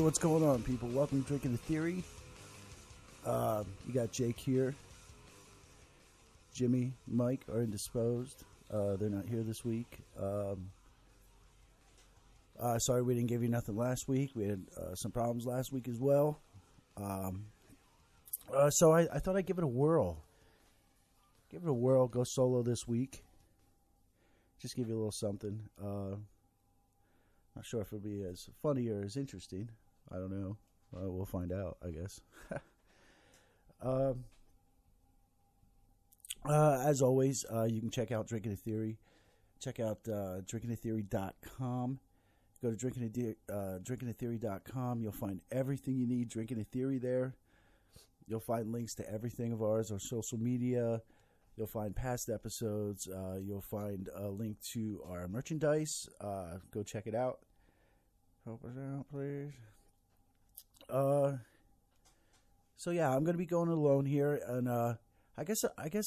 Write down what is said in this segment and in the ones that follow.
What's going on, people? Welcome to Drinking the Theory. Uh, you got Jake here. Jimmy, Mike are indisposed. Uh, they're not here this week. Um, uh, sorry we didn't give you nothing last week. We had uh, some problems last week as well. Um, uh, so I, I thought I'd give it a whirl. Give it a whirl. Go solo this week. Just give you a little something. Uh, not sure if it'll be as funny or as interesting. I don't know. Uh, we'll find out, I guess. um, uh, as always, uh, you can check out Drinking a Theory. Check out uh, drinkingtheory.com. Go to drinking uh, drinkingtheory.com. You'll find everything you need. Drinking a Theory there. You'll find links to everything of ours, our social media. You'll find past episodes. Uh, you'll find a link to our merchandise. Uh, go check it out. Help us out, please. Uh, so yeah, I'm gonna be going alone here, and uh, I guess I guess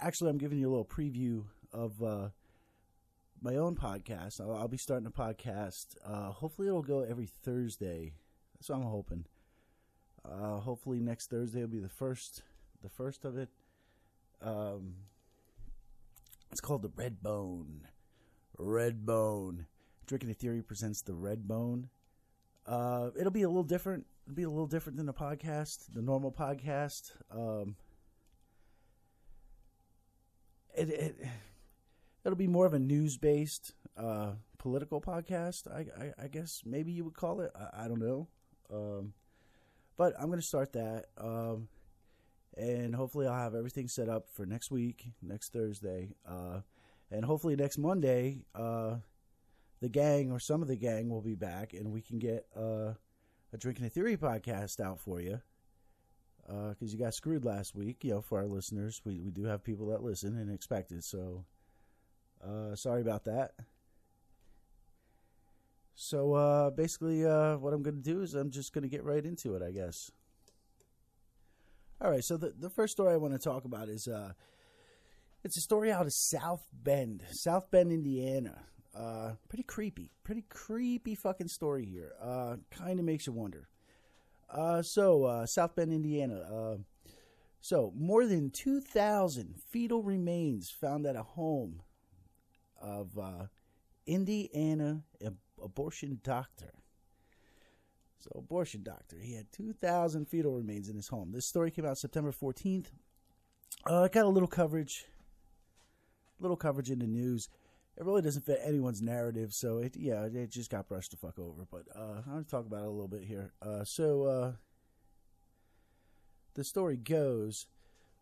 actually I'm giving you a little preview of uh, my own podcast. I'll, I'll be starting a podcast. Uh, hopefully, it'll go every Thursday. That's what I'm hoping. Uh, hopefully, next Thursday will be the first, the first of it. Um, it's called the Red Bone. Red Bone. Drinking a Theory presents the Red Bone. Uh, it'll be a little different. It'll be a little different than the podcast, the normal podcast. Um, it, it it'll be more of a news based uh, political podcast. I, I, I guess maybe you would call it. I, I don't know. Um, but I'm to start that. Um, and hopefully I'll have everything set up for next week, next Thursday, uh, and hopefully next Monday, uh, the gang or some of the gang will be back, and we can get uh, a drinking a theory podcast out for you. Because you got screwed last week, you know. For our listeners, we we do have people that listen and expect it, so uh, sorry about that. So uh, basically, uh, what I'm going to do is I'm just going to get right into it, I guess. All right, so the, the first story I want to talk about is uh, it's a story out of South Bend, South Bend, Indiana. Uh, pretty creepy, pretty creepy fucking story here. Uh, kind of makes you wonder. Uh, so uh, South Bend, Indiana. Uh, so more than two thousand fetal remains found at a home of uh, Indiana ab- abortion doctor. So, abortion doctor. He had 2,000 fetal remains in his home. This story came out September 14th. Uh, it got a little coverage, little coverage in the news. It really doesn't fit anyone's narrative, so it yeah, it just got brushed the fuck over. But uh, I'm gonna talk about it a little bit here. Uh, so uh, the story goes: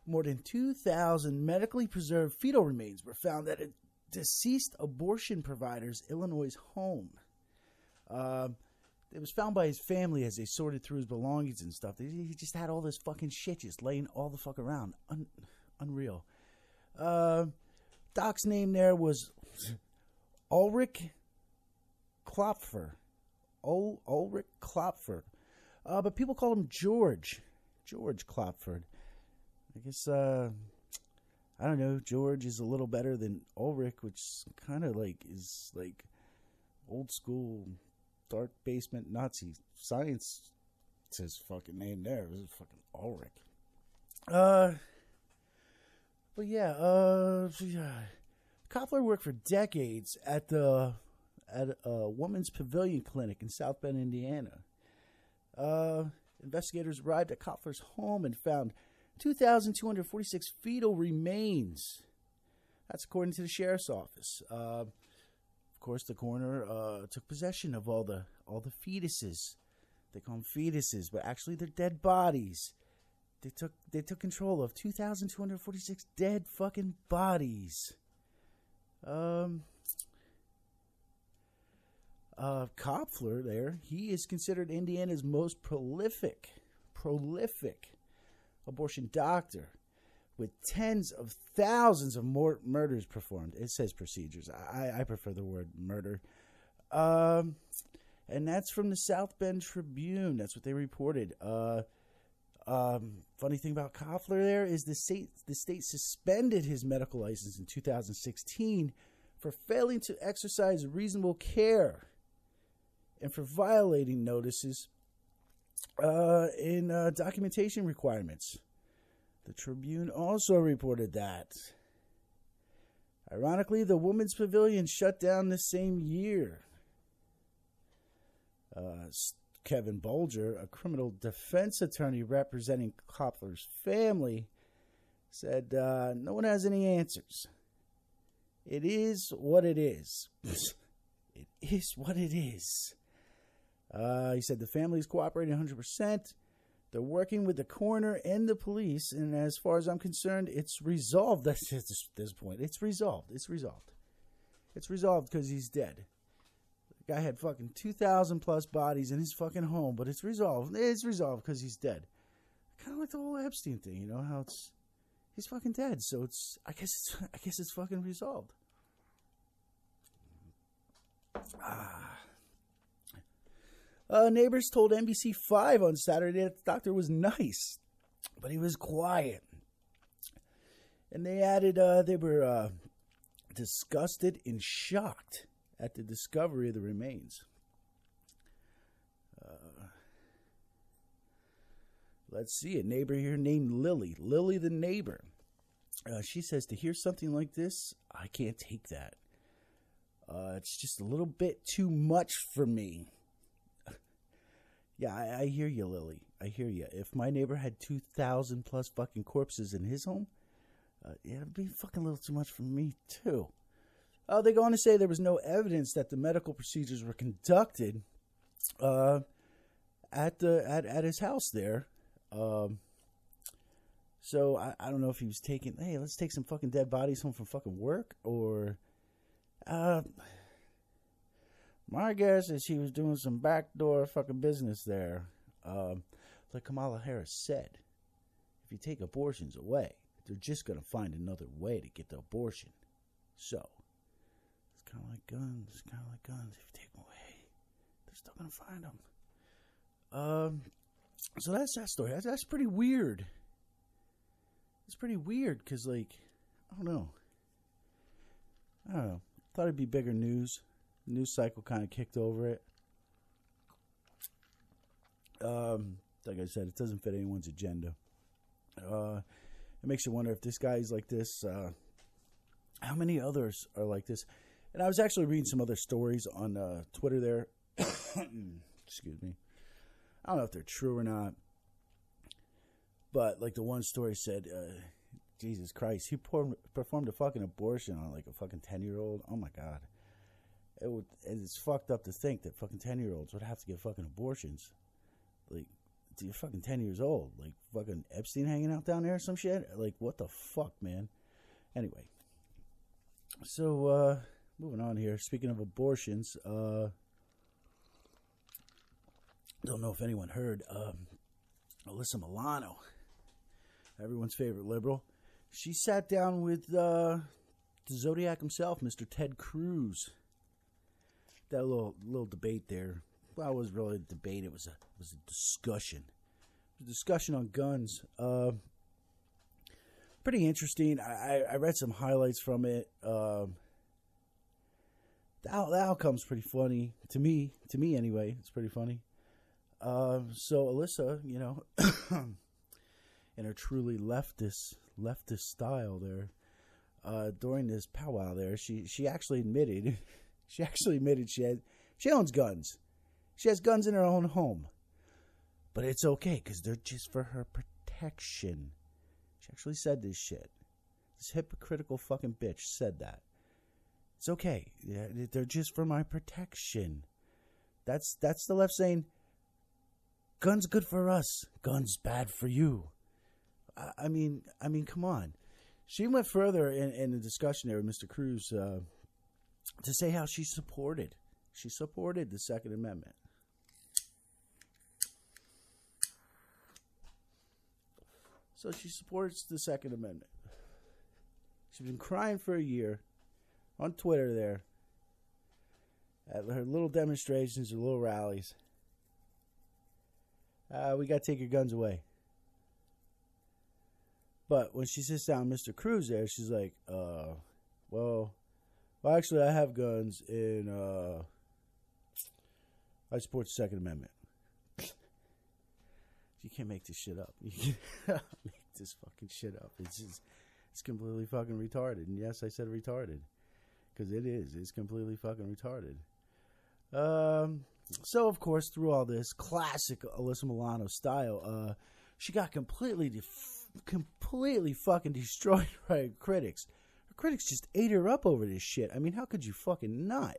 more than 2,000 medically preserved fetal remains were found at a deceased abortion provider's Illinois home. Uh, it was found by his family as they sorted through his belongings and stuff. He just had all this fucking shit just laying all the fuck around. Un- unreal. Uh, Doc's name there was Ulrich Klopfer. Ul- Ulrich Klopfer. Uh, but people call him George. George Klopford. I guess, uh, I don't know, George is a little better than Ulrich, which kind of like is like old school dark basement Nazi science. It's his fucking name there. It was fucking Ulrich. Uh, but yeah, uh. Koffler worked for decades at the at a woman's pavilion clinic in South Bend, Indiana. Uh, investigators arrived at Koffler's home and found 2,246 fetal remains. That's according to the sheriff's office. Uh, of course, the coroner uh, took possession of all the all the fetuses. They call them fetuses, but actually they're dead bodies. They took they took control of 2,246 dead fucking bodies. Um, uh, Kopfler there, he is considered Indiana's most prolific, prolific abortion doctor with tens of thousands of more murders performed. It says procedures. I, I prefer the word murder. Um, and that's from the South Bend Tribune. That's what they reported. Uh, um, funny thing about Koffler there is the state the state suspended his medical license in 2016 for failing to exercise reasonable care and for violating notices uh, in uh, documentation requirements. The Tribune also reported that. Ironically, the Women's Pavilion shut down the same year. Uh, Kevin Bulger, a criminal defense attorney representing Koppler's family, said uh, no one has any answers. It is what it is. it is what it is. Uh, he said the family is cooperating 100%. They're working with the coroner and the police, and as far as I'm concerned, it's resolved. That's at this point. It's resolved. It's resolved. It's resolved because he's dead. Guy had fucking 2,000 plus bodies in his fucking home, but it's resolved. It's resolved because he's dead. Kind of like the whole Epstein thing, you know how it's he's fucking dead. So it's I guess it's I guess it's fucking resolved. Ah. Uh, neighbors told NBC5 on Saturday that the doctor was nice, but he was quiet. And they added uh, they were uh, disgusted and shocked at the discovery of the remains. Uh, let's see, a neighbor here named Lily, Lily the neighbor. Uh, she says to hear something like this, I can't take that. Uh, it's just a little bit too much for me. Yeah, I, I hear you, Lily. I hear you. If my neighbor had 2,000 plus fucking corpses in his home, uh, it'd be fucking a little too much for me, too. Uh, they go on to say there was no evidence that the medical procedures were conducted uh, at the at, at his house there. Um, so I, I don't know if he was taking, hey, let's take some fucking dead bodies home from fucking work, or uh, my guess is he was doing some backdoor fucking business there. Um, like Kamala Harris said, if you take abortions away, they're just going to find another way to get the abortion. So, kind of like guns. Kind of like guns. If you take them away, they're still to find them. Um, so that's that story. That's, that's pretty weird. It's pretty weird because, like, I don't know. I don't know. Thought it'd be bigger news news cycle kind of kicked over it. Um, like I said, it doesn't fit anyone's agenda. Uh, it makes you wonder if this guy's like this. Uh, how many others are like this? And I was actually reading some other stories on uh, Twitter there. Excuse me. I don't know if they're true or not. But like the one story said, uh, Jesus Christ, he performed a fucking abortion on like a fucking 10 year old. Oh my God it would it's fucked up to think that fucking ten year olds would have to get fucking abortions. Like you're fucking ten years old. Like fucking Epstein hanging out down there or some shit. Like what the fuck, man? Anyway. So uh moving on here. Speaking of abortions, uh don't know if anyone heard, um Alyssa Milano, everyone's favorite liberal. She sat down with uh the Zodiac himself, Mr. Ted Cruz that little little debate there. Well, it was really a debate. It was a it was a discussion. A discussion on guns. Uh, pretty interesting. I, I read some highlights from it. Um, the, the outcome's pretty funny to me. To me, anyway, it's pretty funny. Uh, so Alyssa, you know, in her truly leftist leftist style, there uh, during this powwow, there she she actually admitted She actually admitted she had she owns guns. She has guns in her own home. But it's okay because they're just for her protection. She actually said this shit. This hypocritical fucking bitch said that. It's okay. They're just for my protection. That's that's the left saying guns good for us, guns bad for you. I, I mean, I mean, come on. She went further in, in the discussion there with Mr. Cruz. Uh, to say how she supported she supported the Second Amendment. So she supports the Second Amendment. She's been crying for a year on Twitter there at her little demonstrations or little rallies. Uh, we got to take your guns away. But when she sits down Mr. Cruz there, she's like, uh, well, well, actually, I have guns in uh, I support the Second Amendment. you can't make this shit up. You can't make this fucking shit up. It's just, it's completely fucking retarded. And yes, I said retarded because it is. It's completely fucking retarded. Um. So of course, through all this classic Alyssa Milano style, uh, she got completely, def- completely fucking destroyed by critics. Her critics just ate her up over this shit. I mean, how could you fucking not?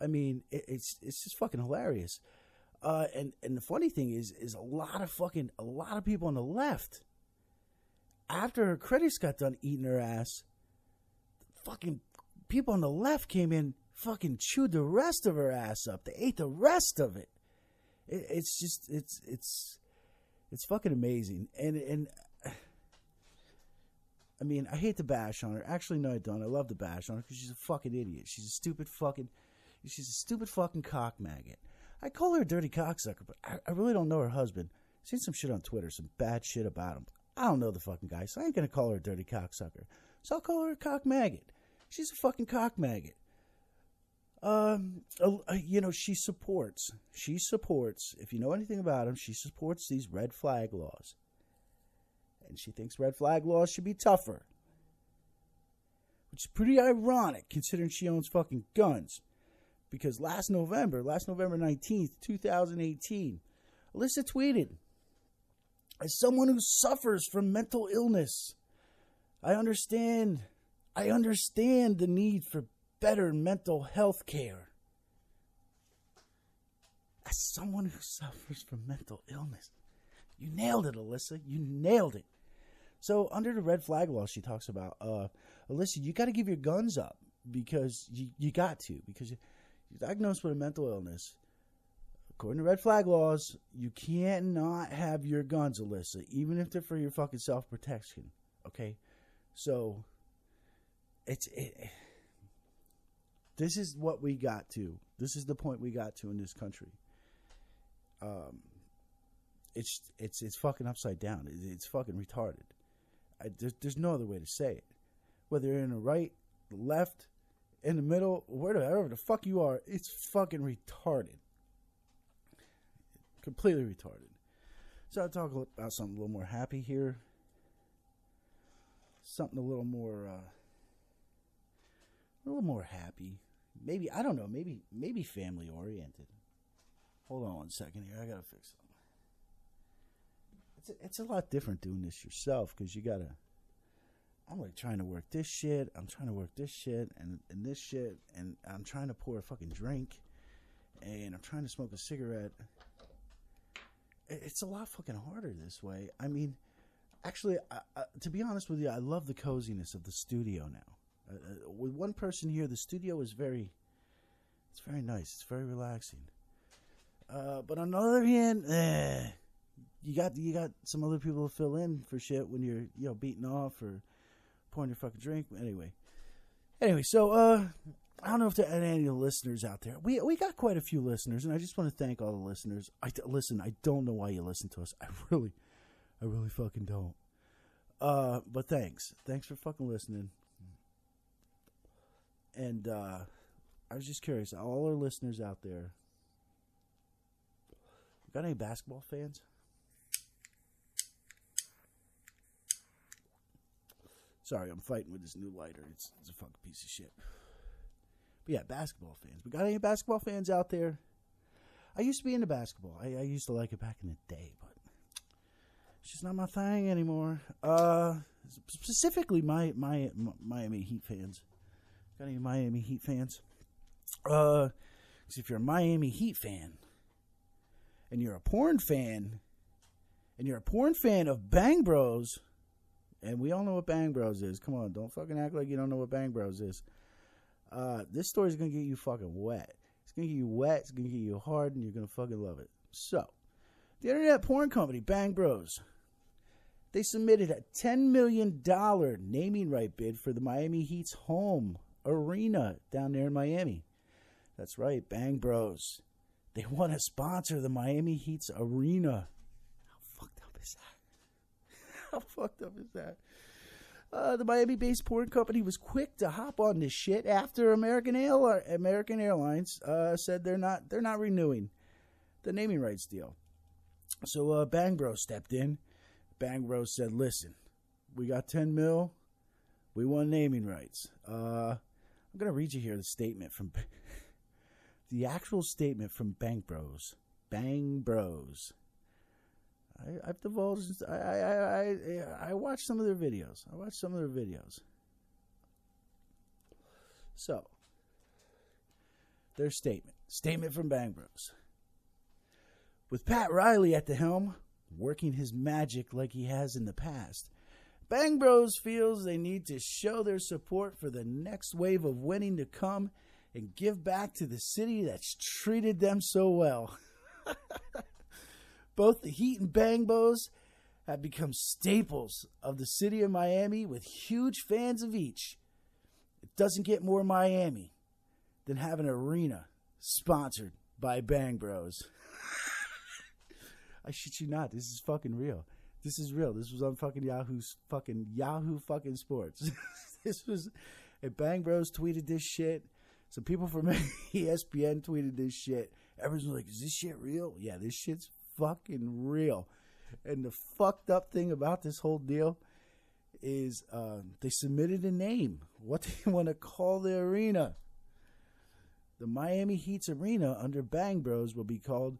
I mean, it, it's it's just fucking hilarious. Uh, and and the funny thing is, is a lot of fucking a lot of people on the left, after her critics got done eating her ass, fucking people on the left came in, fucking chewed the rest of her ass up. They ate the rest of it. it it's just it's it's it's fucking amazing. And and I mean, I hate to bash on her. Actually, no, I don't. I love to bash on her because she's a fucking idiot. She's a stupid fucking. She's a stupid fucking cock maggot. I call her a dirty cocksucker, but I, I really don't know her husband. I've seen some shit on Twitter, some bad shit about him. I don't know the fucking guy, so I ain't gonna call her a dirty cocksucker. So I'll call her a cock maggot. She's a fucking cock maggot. Um, you know, she supports. She supports. If you know anything about him, she supports these red flag laws, and she thinks red flag laws should be tougher. Which is pretty ironic considering she owns fucking guns because last November, last November 19th, 2018, Alyssa tweeted, As someone who suffers from mental illness, I understand, I understand the need for better mental health care. As someone who suffers from mental illness, you nailed it, Alyssa. You nailed it. So, under the red flag law, she talks about, uh, Alyssa, you got to give your guns up because you, you got to, because you, you're diagnosed with a mental illness, according to red flag laws, you can't not have your guns, Alyssa, even if they're for your fucking self protection. Okay, so it's it, this is what we got to. This is the point we got to in this country. Um, it's it's it's fucking upside down. It's, it's fucking retarded. I, there's, there's no other way to say it. Whether you're in the right, the left, in the middle, wherever the fuck you are, it's fucking retarded. Completely retarded. So I'll talk about something a little more happy here. Something a little more, uh, a little more happy. Maybe I don't know. Maybe maybe family oriented. Hold on one second here. I gotta fix something. It's a, it's a lot different doing this yourself because you gotta I'm like trying to work this shit. I'm trying to work this shit and, and this shit. And I'm trying to pour a fucking drink. And I'm trying to smoke a cigarette. It's a lot fucking harder this way. I mean, actually, I, I, to be honest with you, I love the coziness of the studio now. Uh, uh, with one person here, the studio is very, it's very nice. It's very relaxing. Uh, but on the other hand, eh, you got you got some other people to fill in for shit when you're you know beating off or pouring your fucking drink. Anyway, anyway, so uh, I don't know if there are any listeners out there. We we got quite a few listeners, and I just want to thank all the listeners. I listen. I don't know why you listen to us. I really, I really fucking don't. Uh, but thanks, thanks for fucking listening. And uh, I was just curious, all our listeners out there, got any basketball fans? Sorry, I'm fighting with this new lighter. It's, it's a fucking piece of shit. But yeah, basketball fans. We got any basketball fans out there? I used to be into basketball. I, I used to like it back in the day, but it's just not my thing anymore. Uh, specifically, my, my, my Miami Heat fans. Got any Miami Heat fans? Uh, if you're a Miami Heat fan and you're a porn fan and you're a porn fan of Bang Bros and we all know what Bang Bros is. Come on, don't fucking act like you don't know what Bang Bros is. Uh, this story is gonna get you fucking wet. It's gonna get you wet. It's gonna get you hard, and you're gonna fucking love it. So, the internet porn company Bang Bros, they submitted a ten million dollar naming right bid for the Miami Heat's home arena down there in Miami. That's right, Bang Bros. They want to sponsor the Miami Heat's arena. How fucked up is that? How fucked up is that? Uh, the Miami-based porn company was quick to hop on this shit after American American Airlines uh, said they're not they're not renewing the naming rights deal. So uh, Bang Bros stepped in. Bang Bros said, "Listen, we got ten mil. We want naming rights." Uh, I'm gonna read you here the statement from the actual statement from Bang Bros. Bang Bros. I, have divulged. I, I I I watched some of their videos. I watched some of their videos. So, their statement. Statement from Bang Bros. With Pat Riley at the helm, working his magic like he has in the past, Bang Bros feels they need to show their support for the next wave of winning to come and give back to the city that's treated them so well. Both the Heat and Bang Bros have become staples of the city of Miami with huge fans of each. It doesn't get more Miami than having an arena sponsored by Bang Bros. I shit you not. This is fucking real. This is real. This was on fucking Yahoo's fucking Yahoo fucking Sports. this was, and Bang Bros tweeted this shit. Some people from ESPN tweeted this shit. Everyone's like, "Is this shit real?" Yeah, this shit's fucking real. And the fucked up thing about this whole deal is uh, they submitted a name. What do you want to call the arena? The Miami Heat's arena under Bang Bros will be called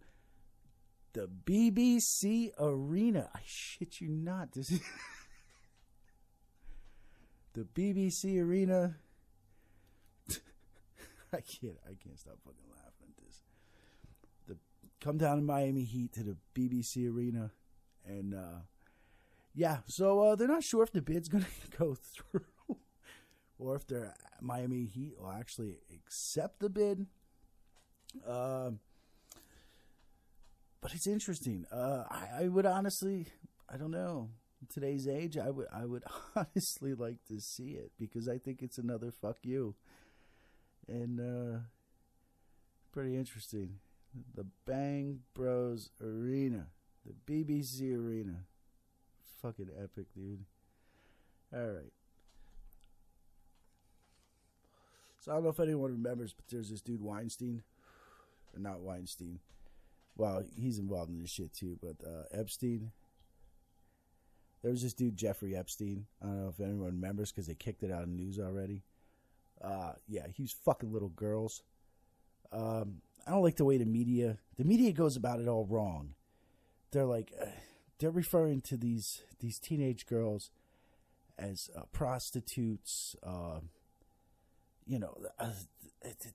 the BBC Arena. I shit you not. This is the BBC Arena. I can't. I can't stop fucking laughing at this. The come down to Miami Heat to the BBC Arena, and uh, yeah. So uh, they're not sure if the bid's gonna go through, or if their Miami Heat will actually accept the bid. Um but it's interesting. Uh, I, I would honestly, I don't know. Today's age, I would, I would honestly like to see it because I think it's another fuck you, and uh, pretty interesting. The Bang Bros Arena, the BBC Arena, fucking epic, dude. All right. So I don't know if anyone remembers, but there's this dude Weinstein, or not Weinstein well, he's involved in this shit too, but uh, Epstein. There was this dude Jeffrey Epstein. I don't know if anyone remembers because they kicked it out of the news already. Uh, yeah, he was fucking little girls. Um, I don't like the way the media the media goes about it all wrong. They're like uh, they're referring to these these teenage girls as uh, prostitutes. You know, uh,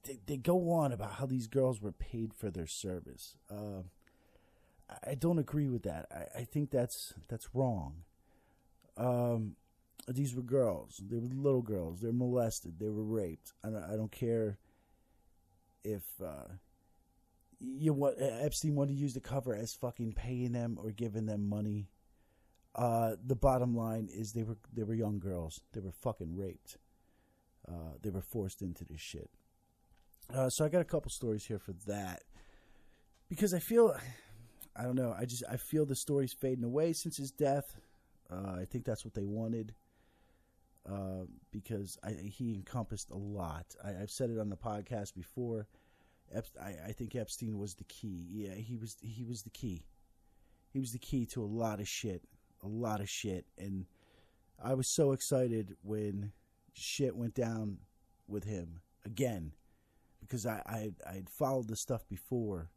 they, they, go on about how these girls were paid for their service. Uh, I don't agree with that. I, I think that's that's wrong. Um, these were girls. They were little girls. They were molested. They were raped. I don't, I don't care if uh, you what Epstein wanted to use the cover as fucking paying them or giving them money. Uh, the bottom line is they were they were young girls. They were fucking raped. Uh, they were forced into this shit. Uh, so I got a couple stories here for that because I feel, I don't know, I just I feel the story's fading away since his death. Uh, I think that's what they wanted uh, because I, he encompassed a lot. I, have said it on the podcast before. I, I think Epstein was the key. Yeah, he was he was the key. He was the key to a lot of shit, a lot of shit, and I was so excited when shit went down with him again. Because I I I followed the stuff before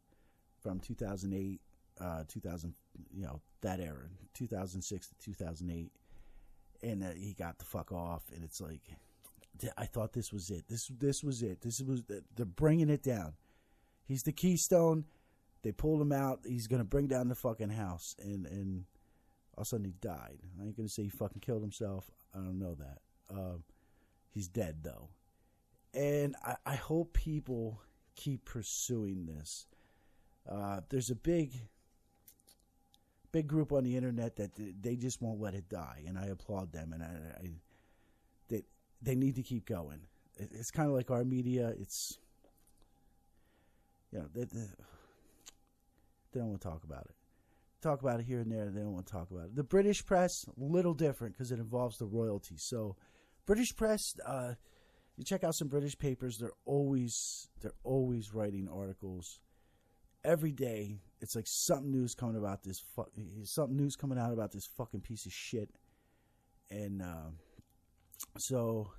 from 2008 uh 2000 you know that era 2006 to 2008 and uh, he got the fuck off. And it's like I thought this was it. This this was it. This was they're bringing it down. He's the keystone. They pulled him out. He's gonna bring down the fucking house. And and all of a sudden he died. I ain't gonna say he fucking killed himself. I don't know that. Uh, He's dead though, and I, I hope people keep pursuing this. Uh, there's a big, big group on the internet that they just won't let it die, and I applaud them. And I, I they they need to keep going. It, it's kind of like our media. It's you know they, they, they don't want to talk about it. talk about it here and there. They don't want to talk about it. The British press, little different because it involves the royalty. So, British press, uh, you check out some British papers. They're always they're always writing articles every day. It's like something news coming about this. Fu- something news coming out about this fucking piece of shit. And uh, so,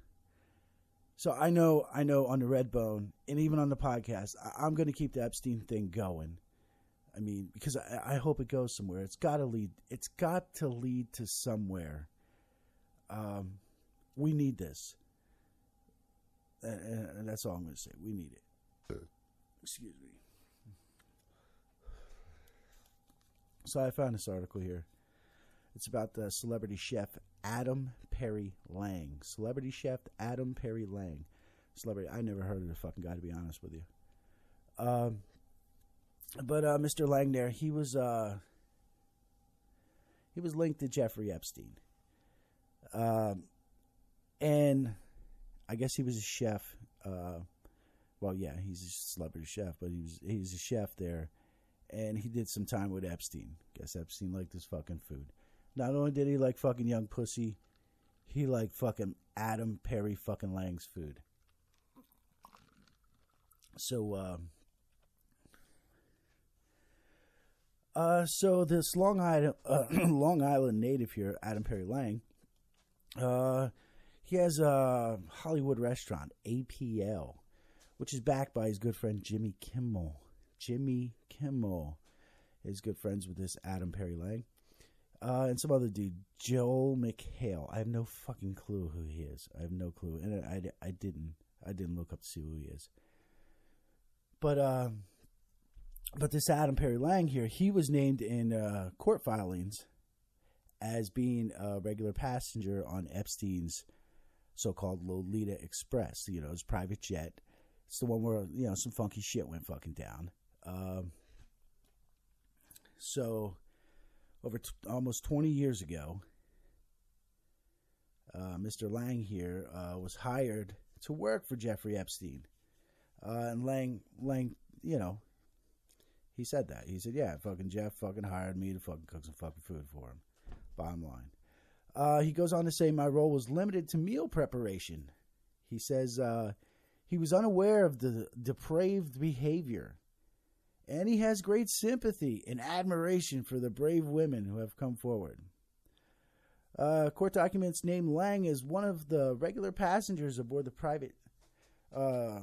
so I know I know on the Redbone and even on the podcast, I- I'm going to keep the Epstein thing going. I mean, because I, I hope it goes somewhere. It's got to lead. It's got to lead to somewhere. Um, we need this, and, that's all I'm going to say. We need it. Excuse me. So I found this article here. It's about the celebrity chef Adam Perry Lang. Celebrity chef Adam Perry Lang. Celebrity. I never heard of the fucking guy to be honest with you. Um, but uh, Mr. Lang there, he was uh, he was linked to Jeffrey Epstein. Um, and I guess he was a chef. Uh, well, yeah, he's a celebrity chef, but he was he's a chef there, and he did some time with Epstein. Guess Epstein liked his fucking food. Not only did he like fucking young pussy, he liked fucking Adam Perry fucking Lang's food. So, um, uh, so this Long Island, uh, Long Island native here, Adam Perry Lang, uh, he has a Hollywood restaurant, APL, which is backed by his good friend Jimmy Kimmel. Jimmy Kimmel is good friends with this Adam Perry Lang. Uh, and some other dude, Joel McHale. I have no fucking clue who he is. I have no clue, and I, I, I didn't I didn't look up to see who he is. But uh, but this Adam Perry Lang here, he was named in uh, court filings as being a regular passenger on Epstein's so-called Lolita Express. You know, his private jet. It's the one where you know some funky shit went fucking down. Um, so, over t- almost 20 years ago, uh, Mr. Lang here uh, was hired to work for Jeffrey Epstein. Uh, and Lang, Lang, you know, he said that. He said, "Yeah, fucking Jeff fucking hired me to fucking cook some fucking food for him." Bottom line. Uh, he goes on to say, "My role was limited to meal preparation." He says uh, he was unaware of the depraved behavior, and he has great sympathy and admiration for the brave women who have come forward. Uh, court documents name Lang as one of the regular passengers aboard the private uh,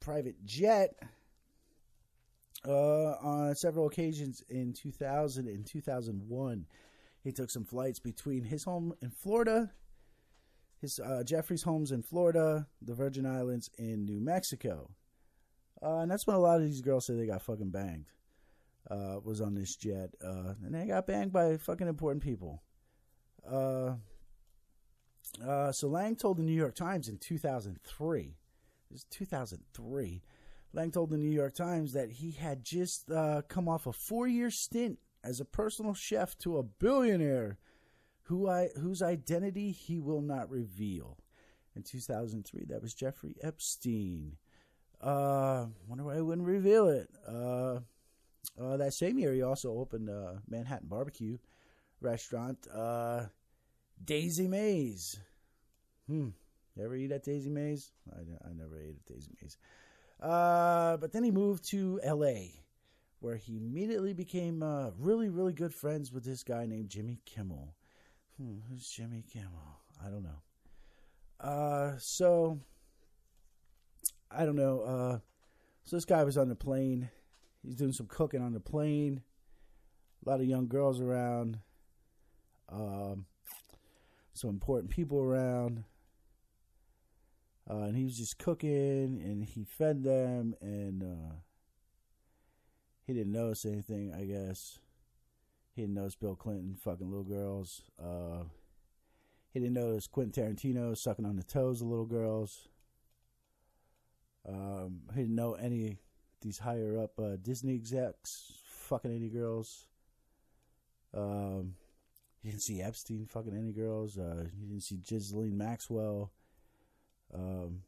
private jet uh, on several occasions in 2000 and 2001. He took some flights between his home in Florida, his uh, Jeffrey's homes in Florida, the Virgin Islands, in New Mexico. Uh, and that's when a lot of these girls say they got fucking banged. Uh, was on this jet, uh, and they got banged by fucking important people. Uh, uh, so Lang told the New York Times in 2003. This is 2003. Lang told the New York Times that he had just come off a four-year stint as a personal chef to a billionaire who I, whose identity he will not reveal. In 2003, that was Jeffrey Epstein. Uh, wonder why I wouldn't reveal it. Uh, uh, that same year, he also opened a Manhattan barbecue restaurant, uh, Daisy Mays. Hmm. You ever eat at Daisy Mays? I, I never ate at Daisy Mays. Uh, but then he moved to L.A., where he immediately became uh, really, really good friends with this guy named Jimmy Kimmel. Hmm, who's Jimmy Kimmel? I don't know. Uh, so I don't know. Uh, so this guy was on the plane. He's doing some cooking on the plane. A lot of young girls around. Um, some important people around. Uh, and he was just cooking and he fed them and uh, he didn't notice anything, I guess. He didn't notice Bill Clinton fucking little girls. Uh, he didn't notice Quentin Tarantino sucking on the toes of little girls. Um, he didn't know any these higher up uh, Disney execs fucking any girls. Um, he didn't see Epstein fucking any girls. Uh, he didn't see Ghislaine Maxwell. Um,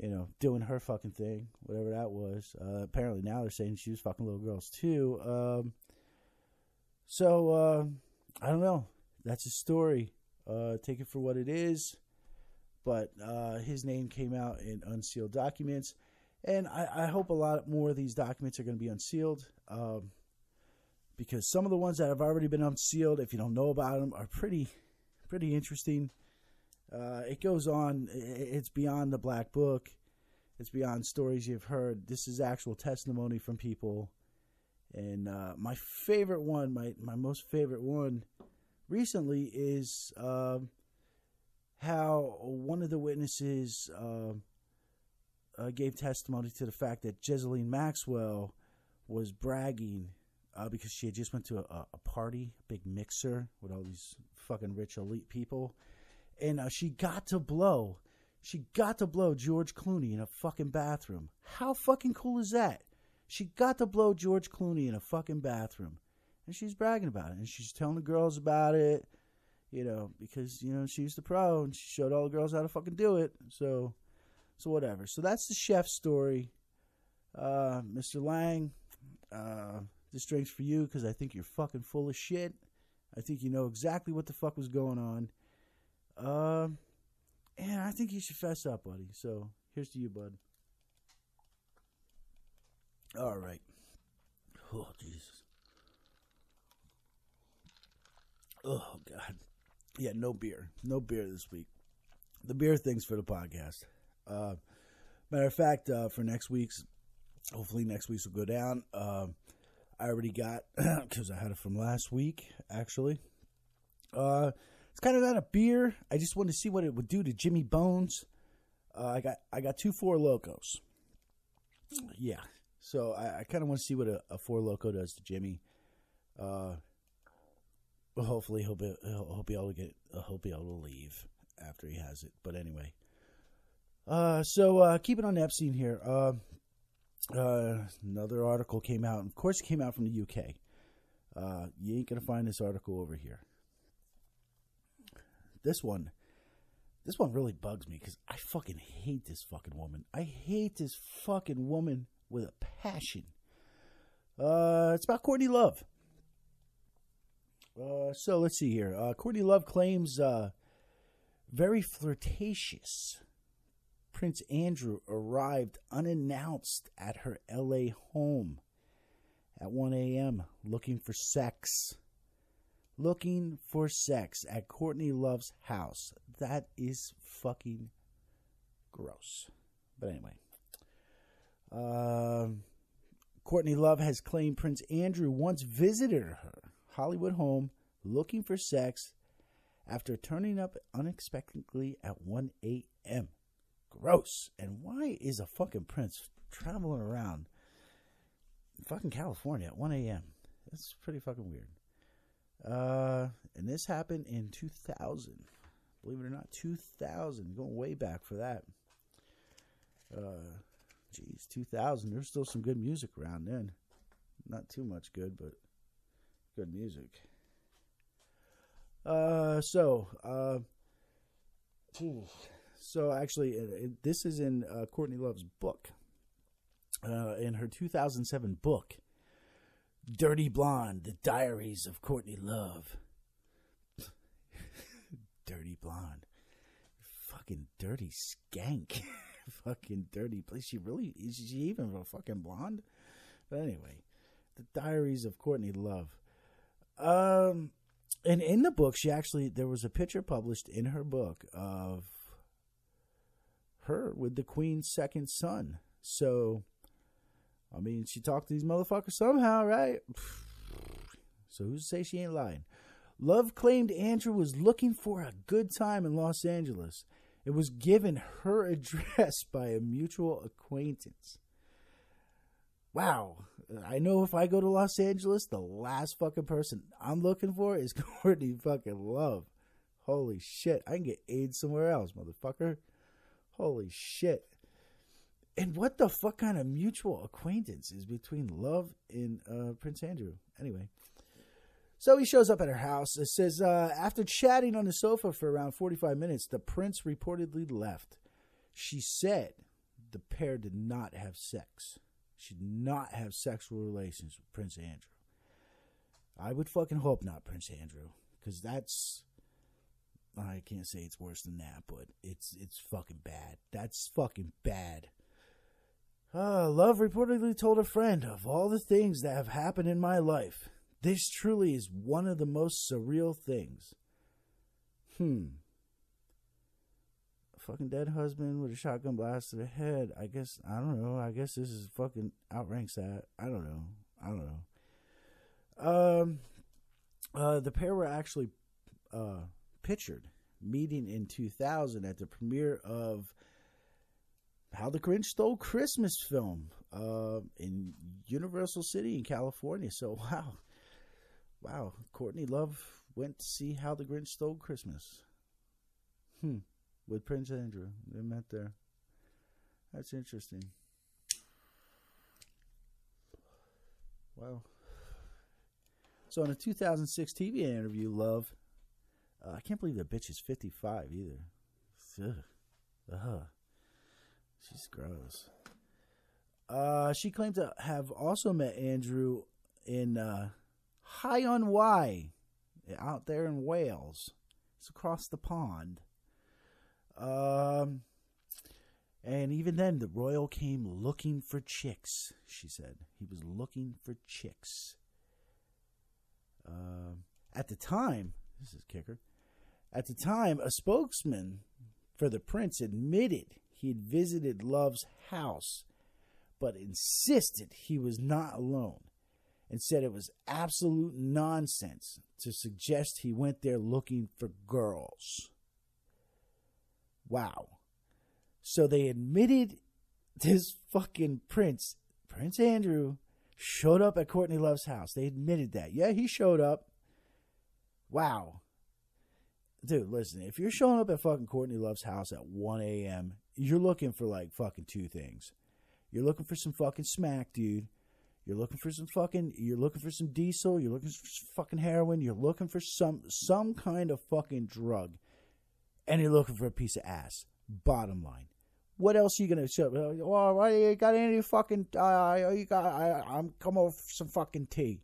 you know, doing her fucking thing, whatever that was. Uh, apparently now they're saying she was fucking little girls too. Um, So uh, I don't know. That's a story. Uh, take it for what it is. But uh, his name came out in unsealed documents, and I, I hope a lot more of these documents are going to be unsealed. Um, because some of the ones that have already been unsealed, if you don't know about them, are pretty, pretty interesting. Uh, it goes on. It's beyond the black book. It's beyond stories you've heard. This is actual testimony from people. And uh, my favorite one, my my most favorite one, recently is uh, how one of the witnesses uh, uh, gave testimony to the fact that Ghislaine Maxwell was bragging uh, because she had just went to a, a party, a big mixer with all these fucking rich elite people, and uh, she got to blow. She got to blow George Clooney in a fucking bathroom. How fucking cool is that? She got to blow George Clooney in a fucking bathroom. And she's bragging about it. And she's telling the girls about it, you know, because, you know, she's the pro and she showed all the girls how to fucking do it. So, so whatever. So that's the chef story. Uh, Mr. Lang, uh, this drink's for you because I think you're fucking full of shit. I think you know exactly what the fuck was going on. Um, and I think you should fess up, buddy. So here's to you, bud. All right. Oh, Jesus. Oh, God. Yeah, no beer. No beer this week. The beer thing's for the podcast. Uh, matter of fact, uh, for next week's, hopefully next week's will go down. Uh, I already got, because I had it from last week, actually. Uh, it's kind of not a beer. I just wanted to see what it would do to Jimmy Bones. Uh, I got I got two Four Lokos. Yeah, so I, I kind of want to see what a, a, Four Loko does to Jimmy. Uh, hopefully he'll be he'll, he'll be able to get he'll be able to leave after he has it. But anyway, uh, so uh, keep it on Epstein here. Uh, uh, another article came out. Of course, it came out from the UK. Uh, you ain't gonna find this article over here. This one, this one really bugs me because I fucking hate this fucking woman. I hate this fucking woman with a passion. Uh, it's about Courtney Love. Uh, so let's see here. Uh, Courtney Love claims uh, very flirtatious. Prince Andrew arrived unannounced at her LA home at 1 a.m. looking for sex. Looking for sex at Courtney Love's house. That is fucking gross. But anyway. Uh, Courtney Love has claimed Prince Andrew once visited her Hollywood home looking for sex after turning up unexpectedly at 1 a.m. Gross. And why is a fucking prince traveling around fucking California at 1 a.m.? That's pretty fucking weird. Uh, and this happened in 2000. Believe it or not, 2000. Going way back for that. Uh, geez, 2000. There's still some good music around then. Not too much good, but good music. Uh, so, uh, so actually, it, it, this is in uh, Courtney Love's book. Uh, in her 2007 book, Dirty Blonde: The Diaries of Courtney Love. dirty blonde, fucking dirty skank, fucking dirty. Is she really? Is she even a fucking blonde? But anyway, the Diaries of Courtney Love. Um, and in the book, she actually there was a picture published in her book of her with the Queen's second son. So I mean, she talked to these motherfuckers somehow, right? So who's to say she ain't lying? Love claimed Andrew was looking for a good time in Los Angeles. It was given her address by a mutual acquaintance. Wow. I know if I go to Los Angeles, the last fucking person I'm looking for is Courtney fucking Love. Holy shit. I can get AIDS somewhere else, motherfucker. Holy shit. And what the fuck kind of mutual acquaintance is between Love and uh, Prince Andrew? Anyway. So he shows up at her house. It says, uh, after chatting on the sofa for around 45 minutes, the prince reportedly left. She said the pair did not have sex. She did not have sexual relations with Prince Andrew. I would fucking hope not, Prince Andrew, because that's. I can't say it's worse than that, but it's it's fucking bad. That's fucking bad. Uh, Love reportedly told a friend of all the things that have happened in my life. This truly is one of the most surreal things. Hmm. A fucking dead husband with a shotgun blast to the head. I guess I don't know. I guess this is fucking outranks that. I don't know. I don't know. Um, uh, the pair were actually uh pictured meeting in 2000 at the premiere of How the Grinch Stole Christmas film uh, in Universal City in California. So wow, wow, Courtney Love went to see How the Grinch Stole Christmas. Hmm, with Prince Andrew. They met there. That's interesting. Wow. So in a 2006 TV interview, Love uh, I can't believe the bitch is 55 either. Ugh. Ugh. She's gross. Uh, she claimed to have also met Andrew in uh, Hay-on-Wye, out there in Wales. It's across the pond. Um, and even then, the royal came looking for chicks. She said he was looking for chicks. Uh, at the time, this is kicker. At the time, a spokesman for the prince admitted he had visited Love's house, but insisted he was not alone and said it was absolute nonsense to suggest he went there looking for girls. Wow. So they admitted this fucking prince, Prince Andrew, showed up at Courtney Love's house. They admitted that. Yeah, he showed up. Wow dude, listen, if you're showing up at fucking Courtney Love's house at 1 a.m., you're looking for like fucking two things. You're looking for some fucking smack, dude. You're looking for some fucking. You're looking for some diesel. You're looking for fucking heroin. You're looking for some some kind of fucking drug, and you're looking for a piece of ass. Bottom line, what else are you gonna show? Well, why you got any fucking? Uh, you got? I, I'm coming over for some fucking tea.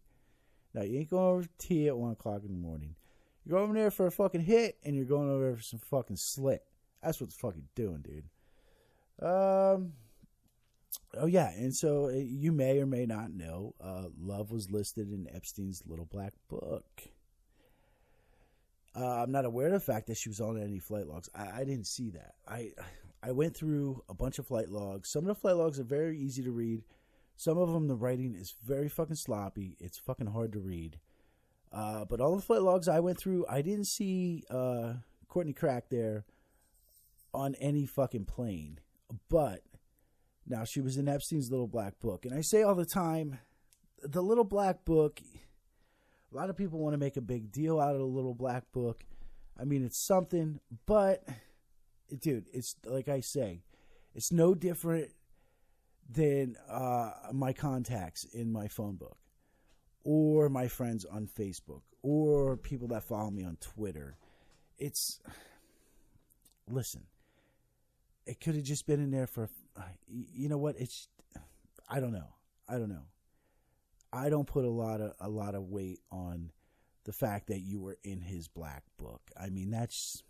No, you ain't going over for tea at one o'clock in the morning. You're going over there for a fucking hit, and you're going over there for some fucking slit. That's what the fuck you're doing, dude. Um. Oh yeah, and so uh, you may or may not know, uh, Love was listed in Epstein's Little Black Book. Uh, I'm not aware of the fact that she was on any flight logs. I, I, didn't see that. I I went through a bunch of flight logs. Some of the flight logs are very easy to read. Some of them, the writing is very fucking sloppy. It's fucking hard to read. Uh, but all the flight logs I went through, I didn't see uh, Courtney Crack there on any fucking plane. But now she was in Epstein's Little Black Book. And I say all the time, the Little Black Book, a lot of people want to make a big deal out of the Little Black Book. I mean, it's something, but dude, it's like I say, it's no different than uh, my contacts in my phone book or my friends on Facebook or people that follow me on Twitter. It's listen. It could have just been in there for uh, you know what? It's I don't know. I don't know. I don't put a lot of a lot of weight on the fact that you were in his black book. I mean, that's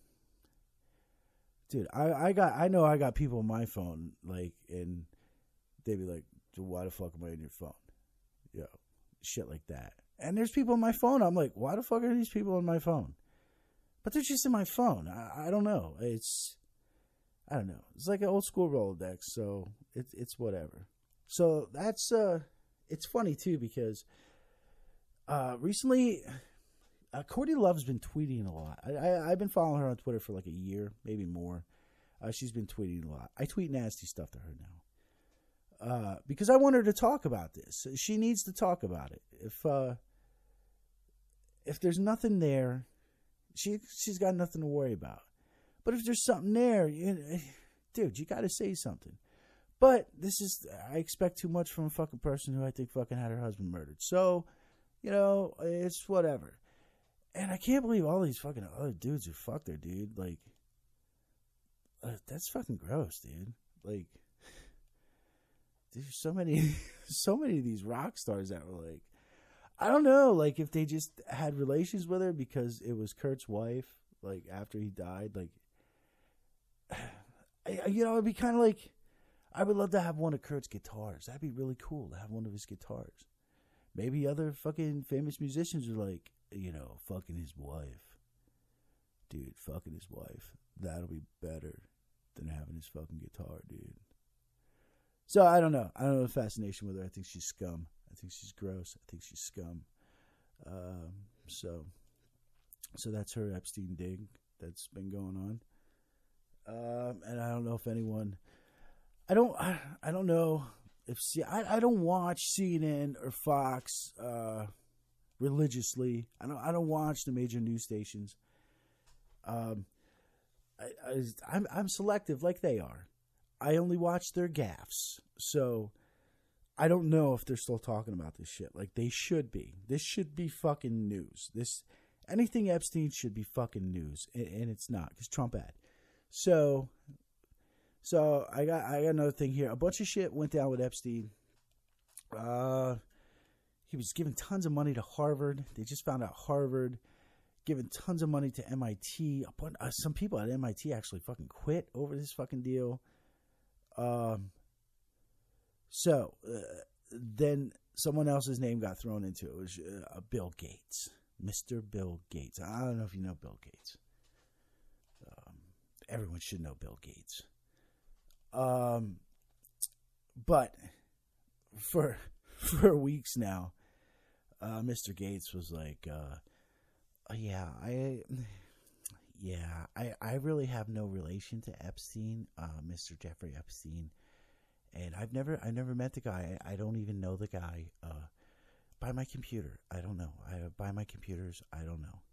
dude. I I got I know I got people on my phone like and they'd be like, "Why the fuck am I in your phone?" Yeah, shit like that. And there's people on my phone. I'm like, why the fuck are these people on my phone? But they're just in my phone. I, I don't know. It's I don't know. It's like an old school Rolodex, so it's it's whatever. So that's uh, it's funny too because uh, recently, uh, Courtney Love's been tweeting a lot. I, I have been following her on Twitter for like a year, maybe more. Uh, she's been tweeting a lot. I tweet nasty stuff to her now uh, because I want her to talk about this. She needs to talk about it. If uh, if there's nothing there, she she's got nothing to worry about. But if there's something there, you, dude, you got to say something. But this is I expect too much from a fucking person who I think fucking had her husband murdered. So, you know, it's whatever. And I can't believe all these fucking other dudes who fucked her, dude. Like, uh, that's fucking gross, dude. Like there's so many so many of these rock stars that were like I don't know, like if they just had relations with her because it was Kurt's wife, like after he died, like I, you know, it'd be kind of like I would love to have one of Kurt's guitars. That'd be really cool to have one of his guitars. Maybe other fucking famous musicians are like, you know, fucking his wife. Dude, fucking his wife. That'll be better than having his fucking guitar, dude. So I don't know. I don't know the fascination with her. I think she's scum. I think she's gross. I think she's scum. Um, so, so that's her Epstein dig that's been going on. Um, and I don't know if anyone, I don't, I, I don't know if see, I, I don't watch CNN or Fox uh, religiously. I don't, I don't watch the major news stations. Um, I, I, I'm, I'm selective like they are. I only watch their gaffs, so I don't know if they're still talking about this shit. Like they should be. This should be fucking news. This anything Epstein should be fucking news, and, and it's not because Trump had. So, so I got I got another thing here. A bunch of shit went down with Epstein. Uh, he was giving tons of money to Harvard. They just found out Harvard giving tons of money to MIT. Bunch, uh, some people at MIT actually fucking quit over this fucking deal. Um. So uh, then someone else's name got thrown into it. It was uh, Bill Gates, Mr. Bill Gates. I don't know if you know Bill Gates everyone should know Bill Gates. Um, but for for weeks now, uh, Mr. Gates was like, uh, oh, "Yeah, I, yeah, I, I really have no relation to Epstein, uh, Mr. Jeffrey Epstein, and I've never, I never met the guy. I, I don't even know the guy. Uh, by my computer, I don't know. I by my computers, I don't know."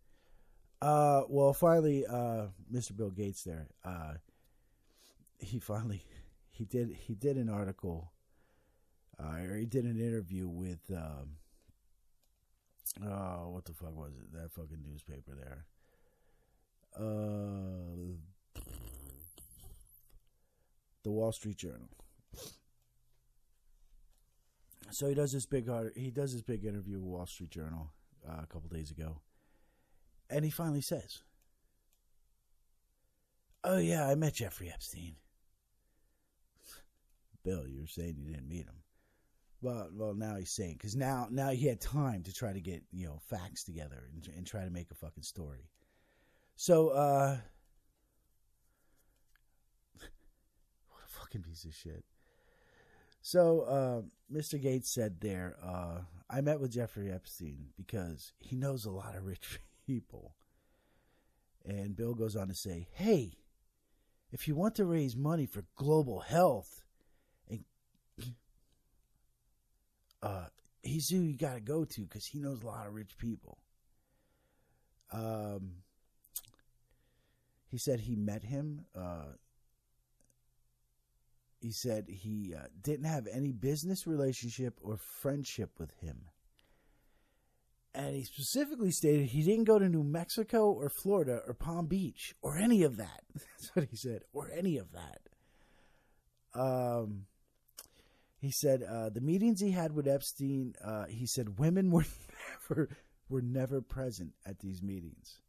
Uh, well, finally, uh, Mr. Bill Gates there, uh, he finally he did he did an article, uh, or he did an interview with um, oh, what the fuck was it? That fucking newspaper there. Uh, the Wall Street Journal. So he does this big he does this big interview with Wall Street Journal uh, a couple days ago and he finally says, Oh, yeah, I met Jeffrey Epstein. Bill, you're saying you didn't meet him. Well, well, now he's saying because now, now he had time to try to get you know facts together and, and try to make a fucking story. So, uh, what a fucking piece of shit. So, uh, Mr. Gates said there, uh, I met with Jeffrey Epstein because he knows a lot of rich people. And Bill goes on to say, hey, if you want to raise money for global health, and uh, he's who you got to go to because he knows a lot of rich people. Um, he said he met him. Uh, he said he uh, didn't have any business relationship or friendship with him and he specifically stated he didn't go to New Mexico or Florida or Palm Beach or any of that. That's what he said, or any of that. Um, he said uh, the meetings he had with Epstein. Uh, he said women were never were never present at these meetings.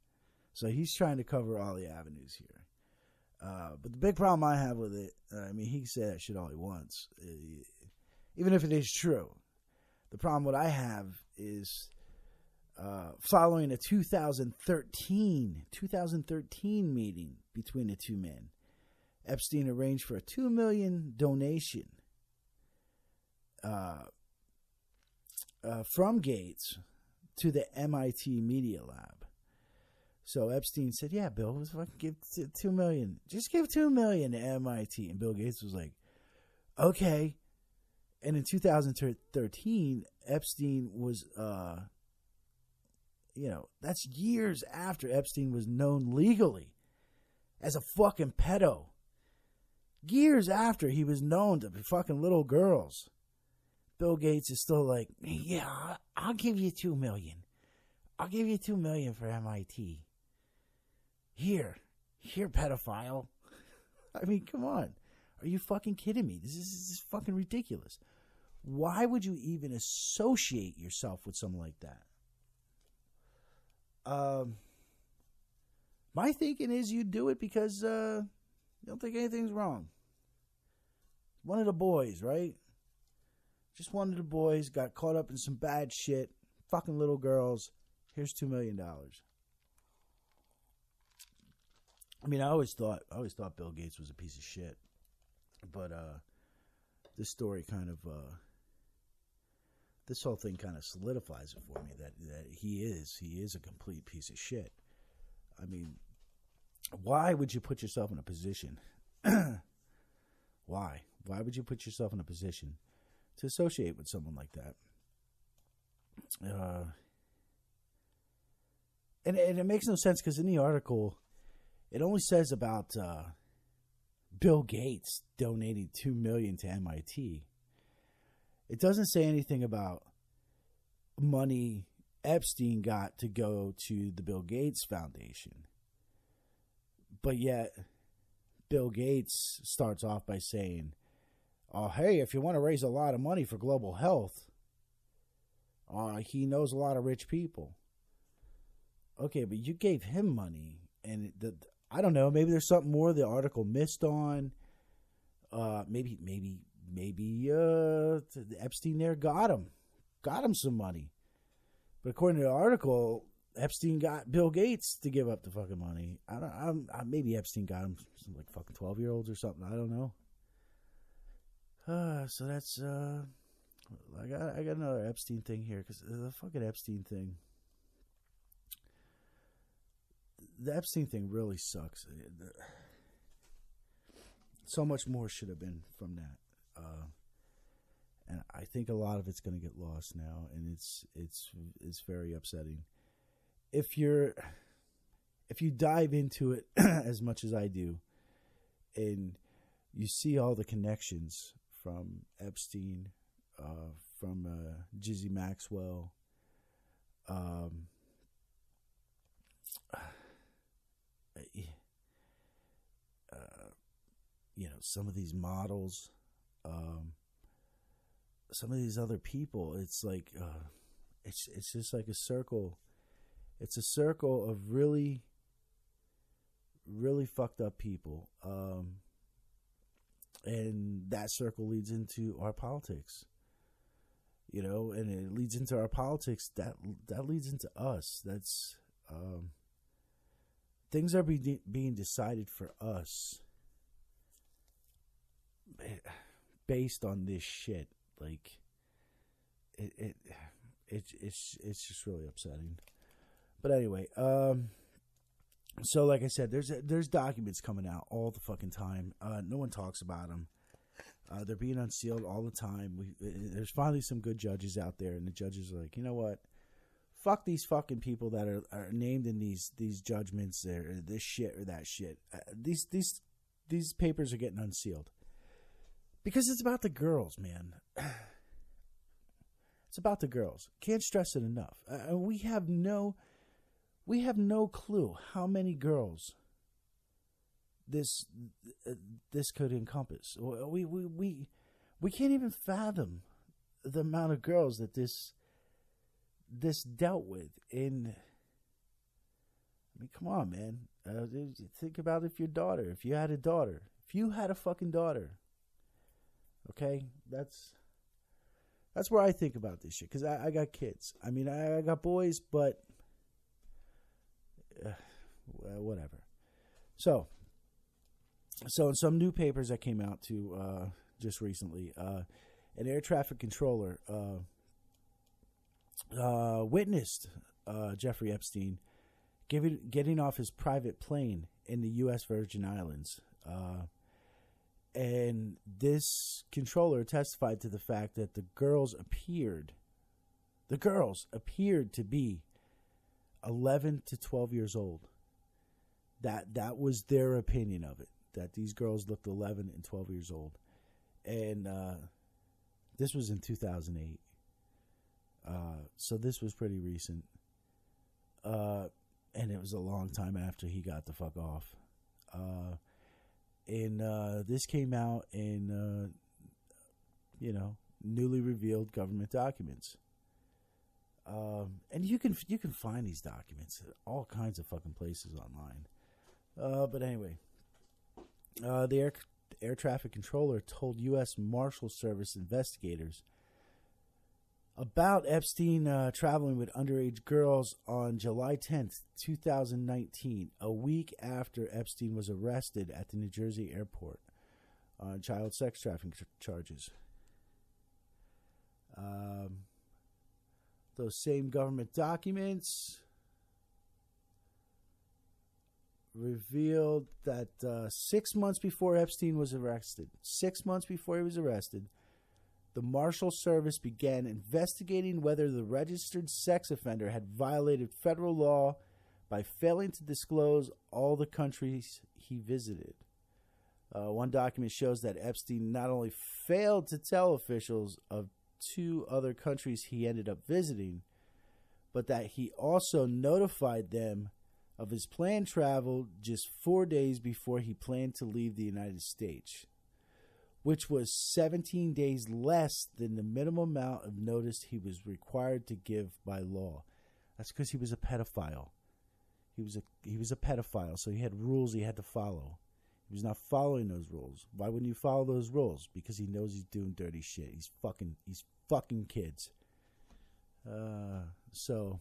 So he's trying to cover all the avenues here. Uh, but the big problem I have with it, uh, I mean, he can say that shit all he wants, uh, even if it is true. The problem what I have is uh, following a 2013 2013 meeting between the two men. Epstein arranged for a two million donation uh, uh, from Gates to the MIT Media Lab. So Epstein said, "Yeah, Bill, let's fucking give two million. Just give two million to MIT." And Bill Gates was like, "Okay." And in 2013, Epstein was uh, you know, that's years after Epstein was known legally as a fucking pedo. Years after he was known to be fucking little girls. Bill Gates is still like, yeah, I'll give you two million. I'll give you two million for MIT. Here, here, pedophile. I mean, come on. Are you fucking kidding me? This is, this is fucking ridiculous. Why would you even associate yourself with someone like that? Um, my thinking is you do it because uh, you don't think anything's wrong. One of the boys, right? Just one of the boys got caught up in some bad shit, fucking little girls. Here's two million dollars. I mean, I always thought I always thought Bill Gates was a piece of shit, but uh, this story kind of uh, this whole thing kind of solidifies it for me that that he is he is a complete piece of shit. I mean, why would you put yourself in a position? why? Why would you put yourself in a position to associate with someone like that? Uh, and, and it makes no sense because in the article, it only says about uh, Bill Gates donating two million to MIT. It doesn't say anything about money Epstein got to go to the Bill Gates Foundation. But yet, Bill Gates starts off by saying, "Oh, hey, if you want to raise a lot of money for global health, uh, he knows a lot of rich people." Okay, but you gave him money, and the, I don't know. Maybe there's something more the article missed on. Uh, maybe, maybe, maybe uh, Epstein there got him, got him some money. But according to the article, Epstein got Bill Gates to give up the fucking money. I don't. I'm, I, maybe Epstein got him some like fucking twelve year olds or something. I don't know. Uh, so that's uh, I got I got another Epstein thing here because the fucking Epstein thing. The Epstein thing really sucks. So much more should have been from that. Uh, and I think a lot of it's going to get lost now, and it's it's it's very upsetting. If you're if you dive into it as much as I do, and you see all the connections from Epstein, uh, from uh, Jizzy Maxwell, um, uh, you know, some of these models. Um, some of these other people, it's like uh, it's it's just like a circle. It's a circle of really, really fucked up people, um, and that circle leads into our politics. You know, and it leads into our politics. That that leads into us. That's um, things are be- being decided for us based on this shit like it it, it it's it's just really upsetting. But anyway, um so like I said, there's there's documents coming out all the fucking time. Uh, no one talks about them. Uh, they're being unsealed all the time. We, there's finally some good judges out there, and the judges are like, you know what? Fuck these fucking people that are, are named in these these judgments or this shit or that shit. Uh, these these these papers are getting unsealed because it's about the girls, man. It's about the girls. Can't stress it enough. Uh, we have no, we have no clue how many girls this uh, this could encompass. We we we we can't even fathom the amount of girls that this this dealt with in. I mean, come on, man. Uh, think about if your daughter, if you had a daughter, if you had a fucking daughter, Okay, that's that's where I think about this shit because I, I, got kids. I mean, I, I got boys, but uh, whatever. So, so in some new papers that came out to uh, just recently, uh, an air traffic controller uh, uh, witnessed uh, Jeffrey Epstein giving, getting off his private plane in the U.S. Virgin Islands and this controller testified to the fact that the girls appeared, the girls appeared to be 11 to 12 years old. That that was their opinion of it. That these girls looked 11 and 12 years old, and uh, this was in 2008. Uh, so this was pretty recent, uh, and it was a long time after he got the fuck off. And uh, this came out in uh, you know newly revealed government documents. Um, and you can you can find these documents at all kinds of fucking places online. Uh, but anyway, uh, the air air traffic controller told U.S. Marshal Service investigators about Epstein uh, traveling with underage girls on July 10th, 2019, a week after Epstein was arrested at the New Jersey airport on child sex trafficking charges. Um, those same government documents revealed that uh, six months before Epstein was arrested, six months before he was arrested, the Marshal Service began investigating whether the registered sex offender had violated federal law by failing to disclose all the countries he visited. Uh, one document shows that Epstein not only failed to tell officials of two other countries he ended up visiting, but that he also notified them of his planned travel just four days before he planned to leave the United States which was 17 days less than the minimum amount of notice he was required to give by law. That's because he was a pedophile. He was a he was a pedophile, so he had rules he had to follow. He was not following those rules. Why wouldn't you follow those rules? Because he knows he's doing dirty shit. He's fucking he's fucking kids. Uh, so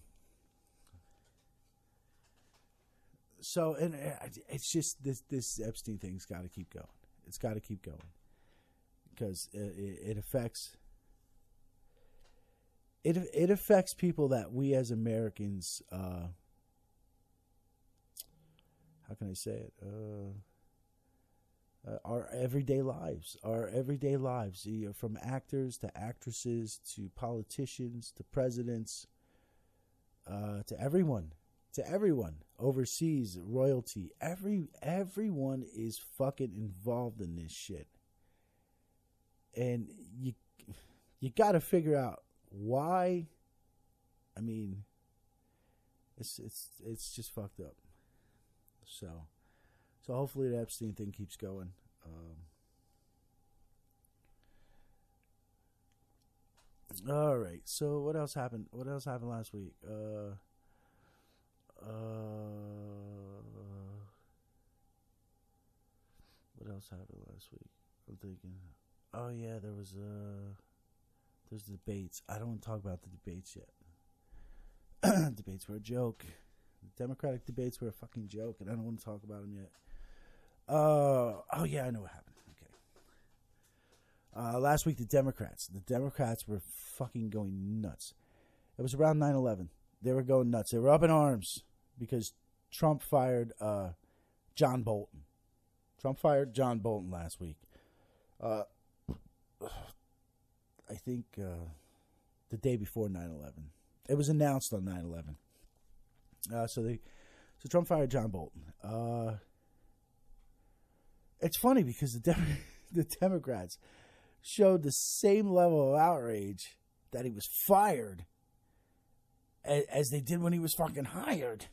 so and uh, it's just this this Epstein thing's got to keep going. It's got to keep going because it, it affects it it affects people that we as Americans uh, how can I say it? Uh, uh, our everyday lives our everyday lives you know, from actors to actresses to politicians to presidents uh, to everyone to everyone overseas royalty every everyone is fucking involved in this shit and you you got to figure out why. I mean, it's it's it's just fucked up. So, so hopefully the Epstein thing keeps going. Um, all right. So what else happened? What else happened last week? Uh, uh, what else happened last week? I'm thinking. Oh yeah, there was uh there's debates. I don't want to talk about the debates yet. debates were a joke. The Democratic debates were a fucking joke, and I don't want to talk about them yet. Uh oh yeah, I know what happened. Okay. Uh, last week the Democrats, the Democrats were fucking going nuts. It was around 9/11. They were going nuts. They were up in arms because Trump fired uh, John Bolton. Trump fired John Bolton last week. Uh, I think uh, the day before 9/11. It was announced on 9/11. Uh, so they, so Trump fired John Bolton. Uh, it's funny because the Dem- the Democrats showed the same level of outrage that he was fired as, as they did when he was fucking hired.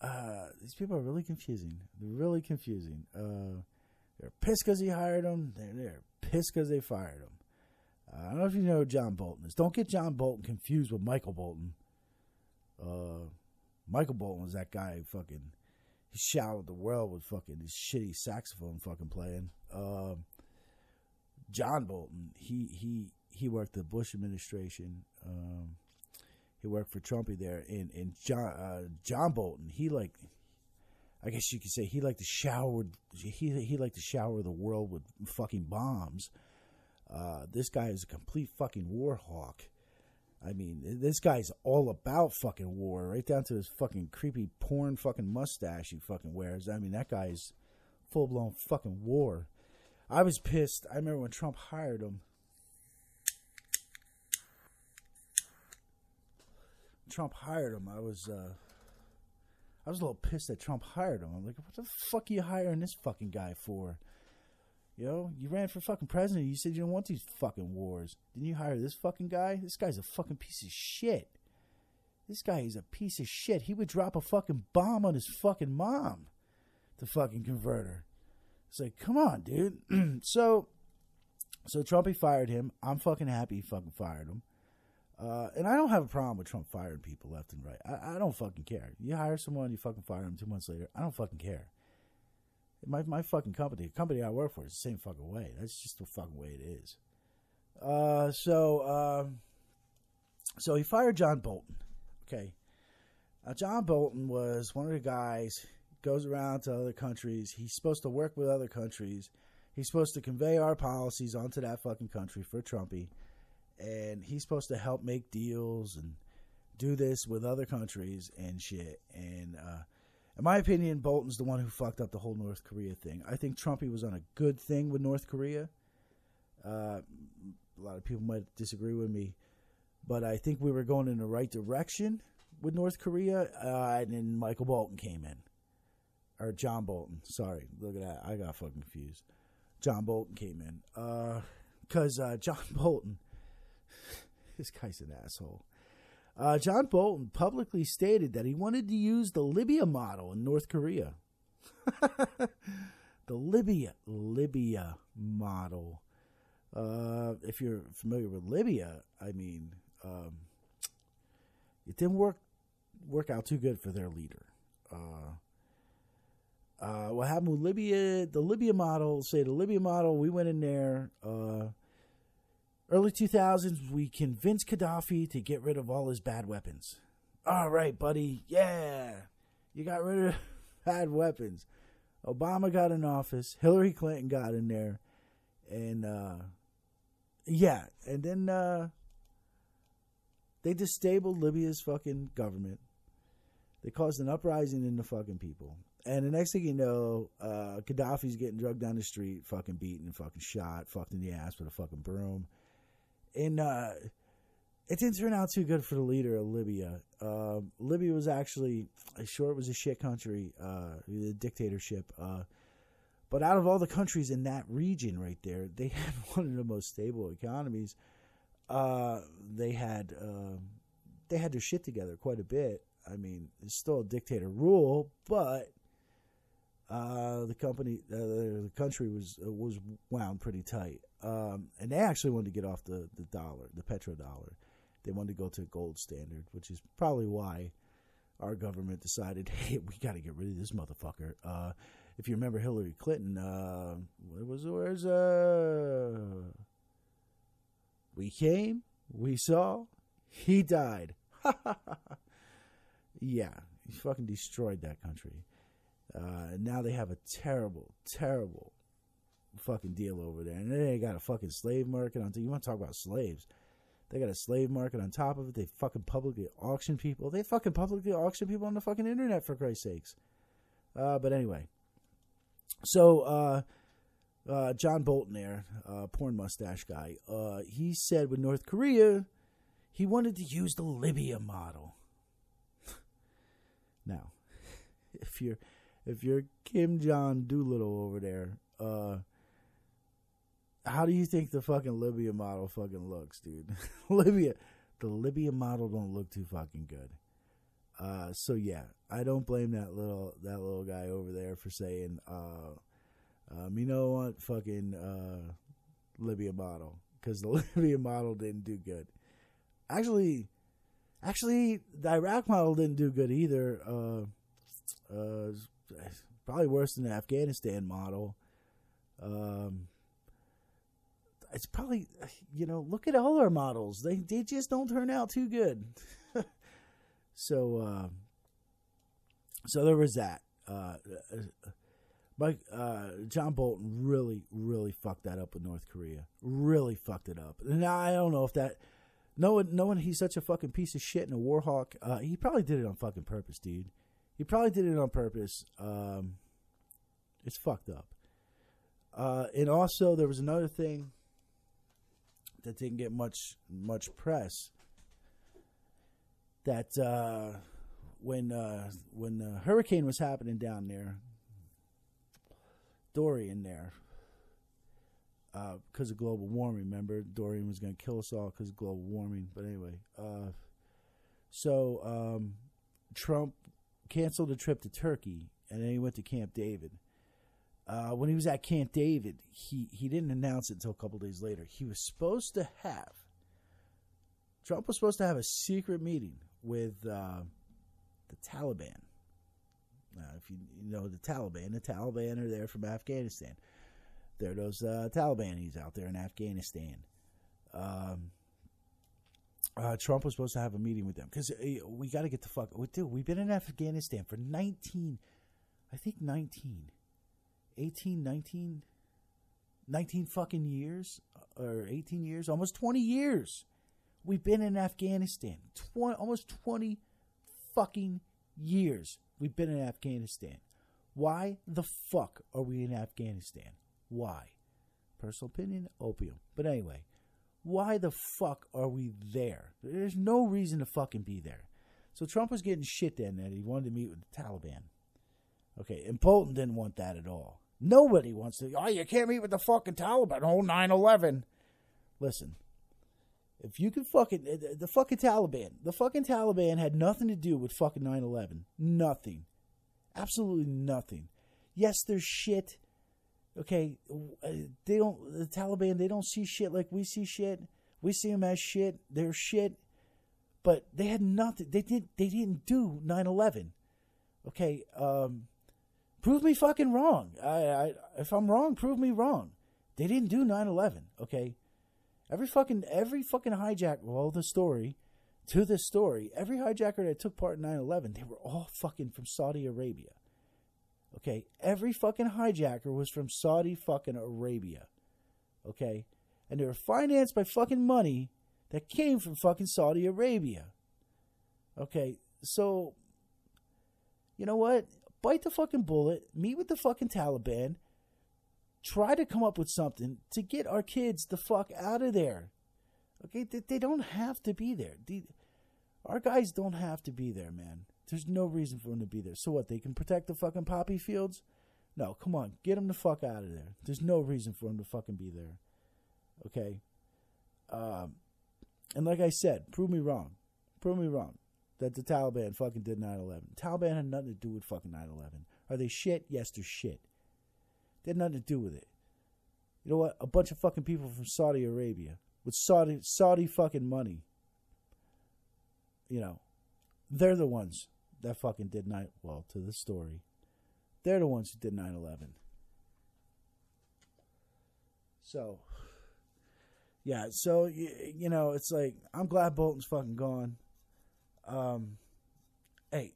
Uh, these people are really confusing. They're really confusing. Uh, they're pissed because he hired them. They're, they're pissed because they fired him. I don't know if you know John Bolton is. Don't get John Bolton confused with Michael Bolton. Uh, Michael Bolton was that guy who fucking he showered the world with fucking his shitty saxophone fucking playing. Uh, John Bolton, he he he worked the Bush administration. Um, he worked for Trumpy there, and and John uh, John Bolton, he like I guess you could say he liked to shower. He he liked to shower the world with fucking bombs. Uh, this guy is a complete fucking war hawk. I mean, this guy's all about fucking war, right down to his fucking creepy porn fucking mustache he fucking wears. I mean, that guy's full blown fucking war. I was pissed. I remember when Trump hired him. Trump hired him. I was. Uh, I was a little pissed that Trump hired him. I'm like, what the fuck are you hiring this fucking guy for? Know, you ran for fucking president. You said you don't want these fucking wars. Didn't you hire this fucking guy? This guy's a fucking piece of shit. This guy is a piece of shit. He would drop a fucking bomb on his fucking mom to fucking convert her. It's like, come on, dude. so, So Trumpy fired him. I'm fucking happy he fucking fired him. Uh, and I don't have a problem with Trump firing people left and right. I, I don't fucking care. You hire someone, you fucking fire them two months later. I don't fucking care. My my fucking company, the company I work for, is the same fucking way. That's just the fucking way it is. Uh, so um, so he fired John Bolton. Okay, John Bolton was one of the guys goes around to other countries. He's supposed to work with other countries. He's supposed to convey our policies onto that fucking country for Trumpy and he's supposed to help make deals and do this with other countries and shit. And uh, in my opinion, Bolton's the one who fucked up the whole North Korea thing. I think Trumpy was on a good thing with North Korea. Uh, a lot of people might disagree with me, but I think we were going in the right direction with North Korea. Uh, and then Michael Bolton came in, or John Bolton. Sorry, look at that. I got fucking confused. John Bolton came in because uh, uh, John Bolton this guy's an asshole. Uh, John Bolton publicly stated that he wanted to use the Libya model in North Korea. the Libya Libya model. Uh, if you're familiar with Libya, I mean, um, it didn't work work out too good for their leader. Uh, uh, what happened with Libya? The Libya model, say the Libya model, we went in there. Early 2000s, we convinced Gaddafi to get rid of all his bad weapons. All right, buddy. Yeah. You got rid of bad weapons. Obama got in office. Hillary Clinton got in there. And, uh, yeah. And then, uh, they disabled Libya's fucking government. They caused an uprising in the fucking people. And the next thing you know, uh, Gaddafi's getting drugged down the street, fucking beaten, fucking shot, fucked in the ass with a fucking broom and uh, it didn't turn out too good for the leader of Libya. Uh, Libya was actually, sure, it was a shit country, uh, the dictatorship. Uh, but out of all the countries in that region right there, they had one of the most stable economies. Uh, they had um, they had their shit together quite a bit. I mean, it's still a dictator rule, but uh, the company, uh, the country was was wound pretty tight, um, and they actually wanted to get off the, the dollar, the petrodollar. They wanted to go to a gold standard, which is probably why our government decided, hey, we got to get rid of this motherfucker. Uh, if you remember Hillary Clinton, uh, what was where's uh, we came, we saw, he died. yeah, he fucking destroyed that country. Uh, and now they have a terrible, terrible fucking deal over there. And they got a fucking slave market on. You want to talk about slaves? They got a slave market on top of it. They fucking publicly auction people. They fucking publicly auction people on the fucking internet for Christ's sakes. Uh, but anyway, so uh, uh, John Bolton there, uh, porn mustache guy, uh, he said with North Korea, he wanted to use the Libya model. now, if you're if you're Kim Jong Doolittle over there, uh, how do you think the fucking Libya model fucking looks, dude? Libya, the Libya model don't look too fucking good. Uh, so yeah, I don't blame that little that little guy over there for saying, uh, um, you know what, fucking uh, Libya model, because the Libya model didn't do good. Actually, actually, the Iraq model didn't do good either. Uh, uh, probably worse than the Afghanistan model. Um, it's probably you know look at all our models. They they just don't turn out too good. So uh, so there was that. Uh, Mike uh, John Bolton really really fucked that up with North Korea. Really fucked it up. Now I don't know if that knowing knowing he's such a fucking piece of shit and a war hawk uh, he probably did it on fucking purpose dude. He probably did it on purpose. Um, it's fucked up. Uh, and also there was another thing that didn't get much much press. That uh, when uh, when the hurricane was happening down there, Dorian there, because uh, of global warming. Remember, Dorian was going to kill us all because of global warming. But anyway, uh, so um, Trump canceled a trip to Turkey, and then he went to Camp David. Uh, when he was at Camp David, he, he didn't announce it until a couple days later. He was supposed to have, Trump was supposed to have a secret meeting with uh, the Taliban. Uh, if you, you know the Taliban, the Taliban are there from Afghanistan. There are those uh, Talibanis out there in Afghanistan. Um, uh, Trump was supposed to have a meeting with them because uh, we got to get the fuck. Dude, we've been in Afghanistan for 19, I think 19 18, 19, 19 fucking years or 18 years, almost 20 years. We've been in Afghanistan. 20, almost 20 fucking years we've been in Afghanistan. Why the fuck are we in Afghanistan? Why? Personal opinion, opium. But anyway, why the fuck are we there? There's no reason to fucking be there. So Trump was getting shit then that he wanted to meet with the Taliban. Okay, and Bolton didn't want that at all. Nobody wants to. Oh, you can't meet with the fucking Taliban. Oh, 9 11. Listen, if you can fucking. The, fucking Taliban. The fucking Taliban had nothing to do with fucking 9 11. Nothing. Absolutely nothing. Yes, there's shit. Okay, uh, they don't. The Taliban, they don't see shit like we see shit. We see them as shit. They're shit. But they had nothing. They didn't. They didn't do 9/11. Okay. Um, prove me fucking wrong. I, I, if I'm wrong, prove me wrong. They didn't do 9/11. Okay, every fucking every fucking hijack. Well, the story to this story, every hijacker that took part in 9/11, they were all fucking from Saudi Arabia. Okay, every fucking hijacker was from Saudi fucking Arabia. Okay, and they were financed by fucking money that came from fucking Saudi Arabia. Okay, so you know what? Bite the fucking bullet, meet with the fucking Taliban, try to come up with something to get our kids the fuck out of there. Okay, they, they don't have to be there. The, our guys don't have to be there, man. There's no reason for them to be there. So what? They can protect the fucking poppy fields? No, come on, get them the fuck out of there. There's no reason for them to fucking be there. Okay. Um, and like I said, prove me wrong. Prove me wrong that the Taliban fucking did 9 11. Taliban had nothing to do with fucking 9 11. Are they shit? Yes, they're shit. They had nothing to do with it. You know what? A bunch of fucking people from Saudi Arabia with Saudi Saudi fucking money. You know, they're the ones that fucking did 9 well to the story. They're the ones who did 9 11. So, yeah, so, you, you know, it's like, I'm glad Bolton's fucking gone. Um, hey,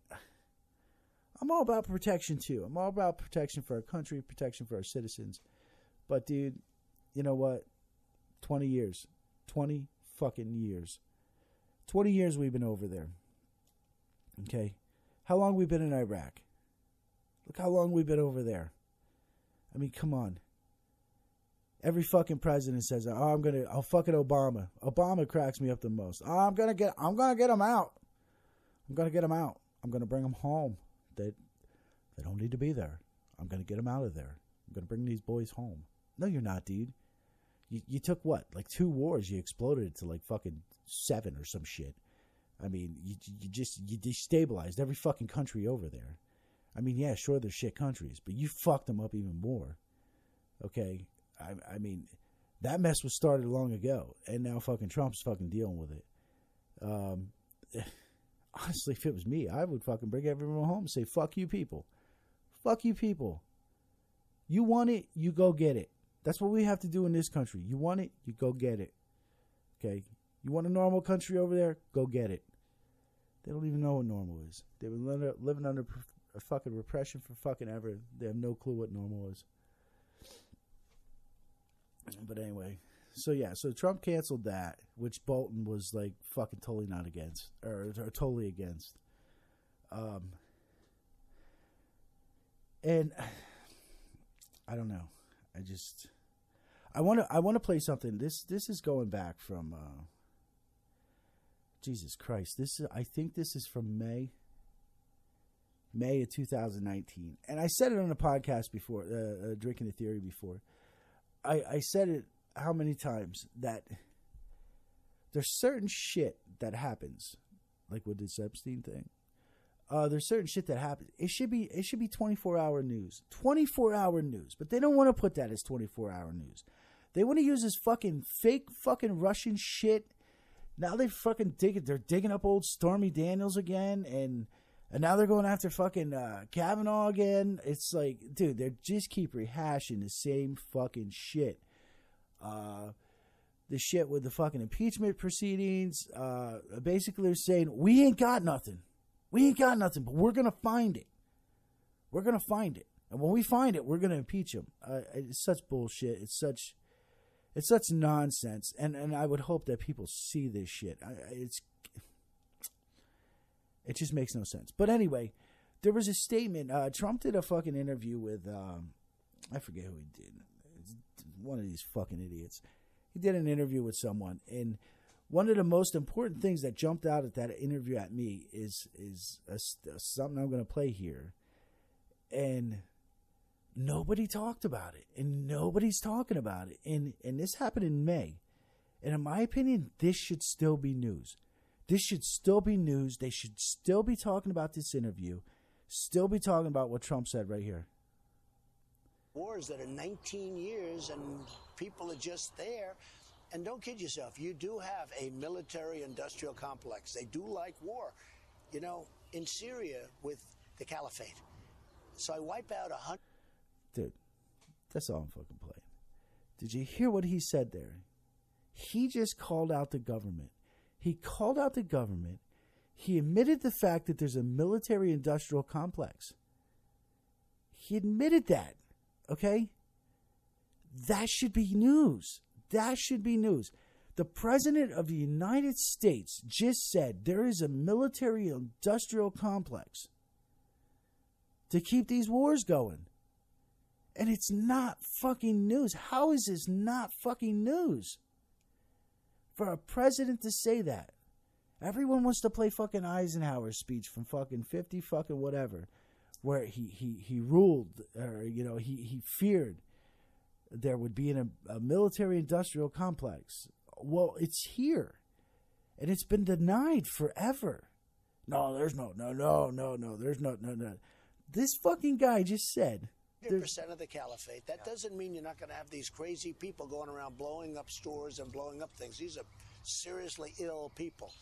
I'm all about protection too. I'm all about protection for our country, protection for our citizens. But dude, you know what? 20 years. 20 fucking years. 20 years we've been over there. Okay? How long we been in Iraq? Look how long we've been over there. I mean, come on. Every fucking president says, "Oh, I'm gonna, I'll fucking Obama." Obama cracks me up the most. Oh, I'm gonna get, I'm gonna get him out. I'm going to get them out. I'm going to bring them home. They, they don't need to be there. I'm going to get them out of there. I'm going to bring these boys home. No, you're not, dude. You, you took what? Like two wars. You exploded it to like fucking seven or some shit. I mean, you, you just, you destabilized every fucking country over there. I mean, yeah, sure, they're shit countries, but you fucked them up even more. Okay? I, I mean, that mess was started long ago, and now fucking Trump's fucking dealing with it. Um, honestly, if it was me, I would fucking bring everyone home and say, fuck you people. Fuck you people. You want it, you go get it. That's what we have to do in this country. You want it, you go get it. Okay? You want a normal country over there? Go get it. They don't even know what normal is. They've been living under a fucking repression for fucking ever. They have no clue what normal is. But anyway, so yeah, so Trump canceled that, which Bolton was like fucking totally not against or, or totally against. Um, and I don't know. I just I want to I want to play something. This this is going back from uh, Jesus Christ. This is I think this is from May May of 2019. And I said it on the podcast before, uh, uh, drinking the theory before. I I said it how many times that there's certain shit that happens, like with this Epstein thing. Uh, there's certain shit that happens. It should be it should be 24 hour news, 24 hour news. But they don't want to put that as 24 hour news. They want to use this fucking fake fucking Russian shit. Now they fucking dig it. They're digging up old Stormy Daniels again, and and now they're going after fucking uh, Kavanaugh again. It's like, dude, they just keep rehashing the same fucking shit. Uh, the shit with the fucking impeachment proceedings. Uh, basically, they're saying we ain't got nothing. We ain't got nothing, but we're gonna find it. We're gonna find it, and when we find it, we're gonna impeach him. Uh, it's such bullshit. It's such, it's such nonsense. And and I would hope that people see this shit. It's, it just makes no sense. But anyway, there was a statement. Uh, Trump did a fucking interview with, um, I forget who he did. One of these fucking idiots. He did an interview with someone, and one of the most important things that jumped out at that interview at me is is a, a, something I'm going to play here, and nobody talked about it, and nobody's talking about it, and and this happened in May, and in my opinion, this should still be news. This should still be news. They should still be talking about this interview, still be talking about what Trump said right here. Wars that are 19 years and people are just there and don't kid yourself, you do have a military industrial complex. They do like war. You know, in Syria with the caliphate. So I wipe out a hundred. Dude, that's all I'm fucking playing. Did you hear what he said there? He just called out the government. He called out the government. He admitted the fact that there's a military industrial complex. He admitted that. Okay? That should be news. That should be news. The President of the United States just said there is a military industrial complex to keep these wars going. And it's not fucking news. How is this not fucking news? For a president to say that. Everyone wants to play fucking Eisenhower's speech from fucking 50 fucking whatever, where he, he, he ruled, or, you know, he, he feared there would be a, a military industrial complex. Well, it's here. And it's been denied forever. No, there's no, no, no, no, no, there's no, no, no. This fucking guy just said. percent of the caliphate. That doesn't mean you're not going to have these crazy people going around blowing up stores and blowing up things. These are seriously ill people.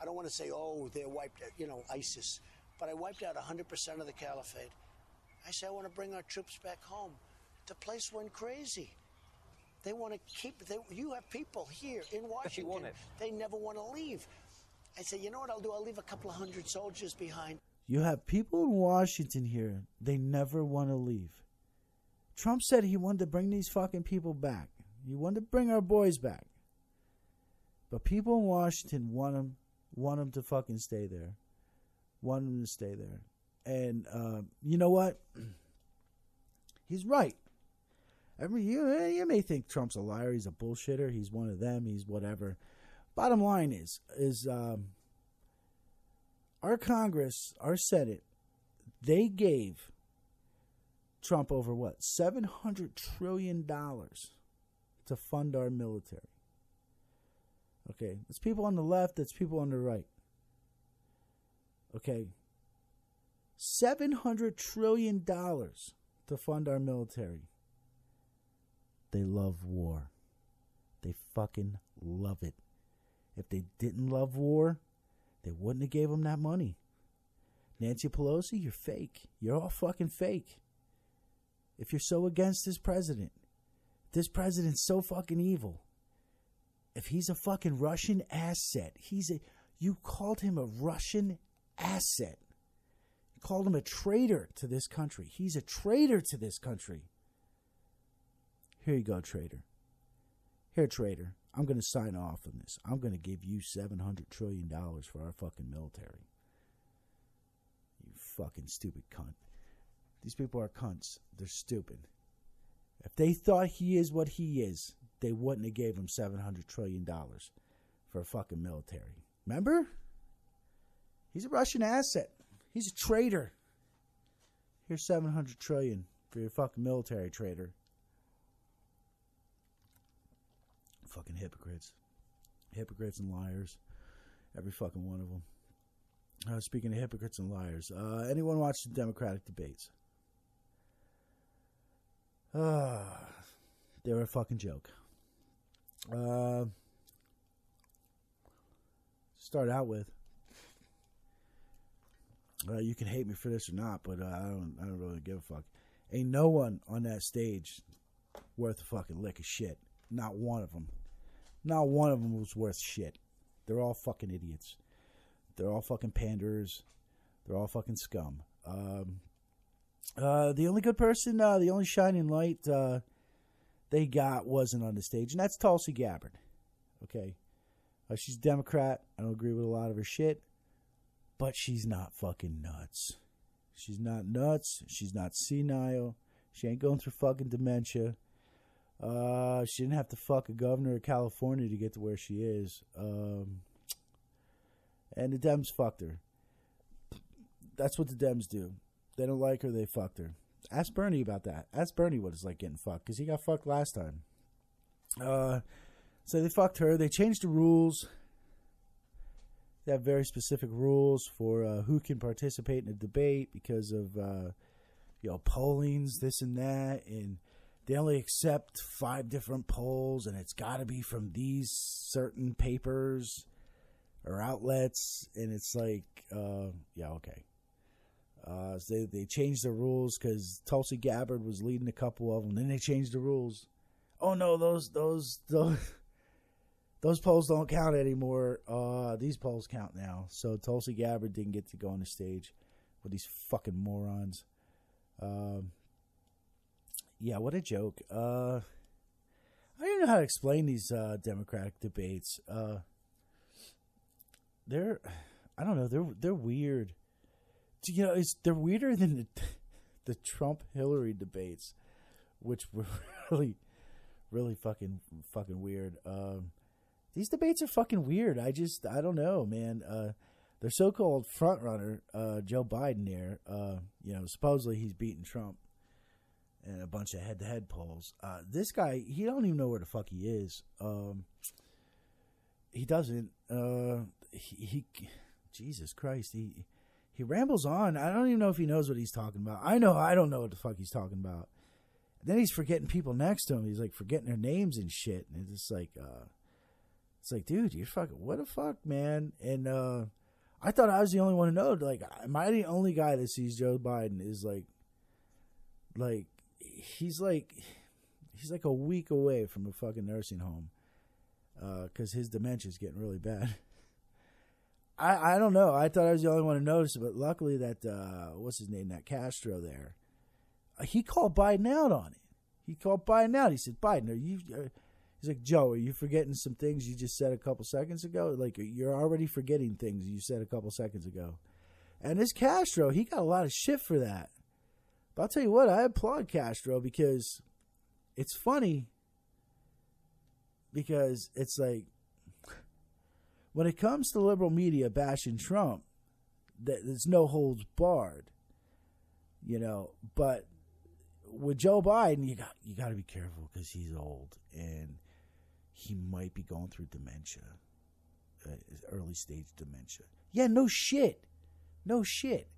I don't want to say, oh, they're wiped out, you know, ISIS. But I wiped out 100% of the caliphate. I say, I want to bring our troops back home the place went crazy. They want to keep. They, you have people here in Washington. They never want to leave. I said, you know what I'll do? I'll leave a couple of hundred soldiers behind. You have people in Washington here. They never want to leave. Trump said he wanted to bring these fucking people back. He wanted to bring our boys back. But people in Washington want them, want them to fucking stay there. Want them to stay there. And uh, you know what? He's right. Every you eh, you may think Trump's a liar. He's a bullshitter. He's one of them. He's whatever. Bottom line is is um, our Congress, our Senate, they gave Trump over what seven hundred trillion dollars to fund our military. Okay, it's people on the left. It's people on the right. Okay, seven hundred trillion dollars to fund our military. They love war. They fucking love it. If they didn't love war, they wouldn't have gave them that money. Nancy Pelosi, you're fake. You're all fucking fake. If you're so against this president, this president's so fucking evil. If he's a fucking Russian asset, he's a you called him a Russian asset. You called him a traitor to this country. He's a traitor to this country. Here you go, traitor. Here, traitor. I'm going to sign off on this. I'm going to give you $700 trillion for our fucking military. You fucking stupid cunt. These people are cunts. They're stupid. If they thought he is what he is, they wouldn't have gave him $700 trillion for a fucking military. Remember? He's a Russian asset. He's a traitor. Here's 700 trillion for your fucking military traitor. fucking hypocrites. Hypocrites and liars. Every fucking one of them. Uh, speaking of hypocrites and liars, uh, anyone watch the Democratic debates? Uh, they were a fucking joke. Uh, start out with. Uh, you can hate me for this or not, but uh, I don't. I don't really give a fuck. Ain't no one on that stage worth a fucking lick of shit. Not one of them. Not one of them was worth shit. They're all fucking idiots. They're all fucking panders. They're all fucking scum. Um, uh, the only good person, uh, the only shining light uh, they got wasn't on the stage, and that's Tulsi Gabbard. Okay, uh, she's a Democrat. I don't agree with a lot of her shit, but she's not fucking nuts. She's not nuts. She's not senile. She ain't going through fucking dementia. Uh, she didn't have to fuck a governor of California to get to where she is. Um, and the Dems fucked her. That's what the Dems do. They don't like her, they fucked her. Ask Bernie about that. Ask Bernie what it's like getting fucked, because he got fucked last time. Uh, so they fucked her. They changed the rules. They have very specific rules for uh, who can participate in a debate because of uh, you know pollings, this and that, and they only accept five different polls, and it's got to be from these certain papers or outlets, and it's like, uh, yeah, okay. Uh, so they they changed the rules because Tulsi Gabbard was leading a couple of them. Then they changed the rules. Oh no, those those those those polls don't count anymore. Uh, these polls count now. So Tulsi Gabbard didn't get to go on the stage with these fucking morons. Um, yeah, what a joke. Uh, I don't know how to explain these uh, Democratic debates. Uh, they're, I don't know, they're they're weird. You know, it's they're weirder than the, the Trump Hillary debates, which were really, really fucking fucking weird. Um, these debates are fucking weird. I just I don't know, man. Uh, their so-called front runner, uh, Joe Biden, there, uh, you know, supposedly he's beating Trump in a bunch of head-to-head polls. Uh, this guy, he don't even know where the fuck he is. Um, he doesn't. Uh, he, he, Jesus Christ, he he rambles on. I don't even know if he knows what he's talking about. I know I don't know what the fuck he's talking about. And then he's forgetting people next to him. He's like forgetting their names and shit. And it's just like, uh, it's like, dude, you're fucking what the fuck, man. And uh, I thought I was the only one to know. Like, am I the only guy that sees Joe Biden is like, like he's like, he's like a week away from a fucking nursing home because uh, his dementia is getting really bad. I, I don't know. I thought I was the only one to notice but luckily that uh, what's his name, that Castro there, uh, he called Biden out on it. He called Biden out. He said, "Biden, are you?" Uh, he's like, "Joe, are you forgetting some things you just said a couple seconds ago? Like you're already forgetting things you said a couple seconds ago." And this Castro, he got a lot of shit for that. But I'll tell you what, I applaud Castro because it's funny. Because it's like when it comes to liberal media bashing Trump, there's no holds barred, you know. But with Joe Biden, you got you got to be careful because he's old and he might be going through dementia, uh, early stage dementia. Yeah, no shit, no shit.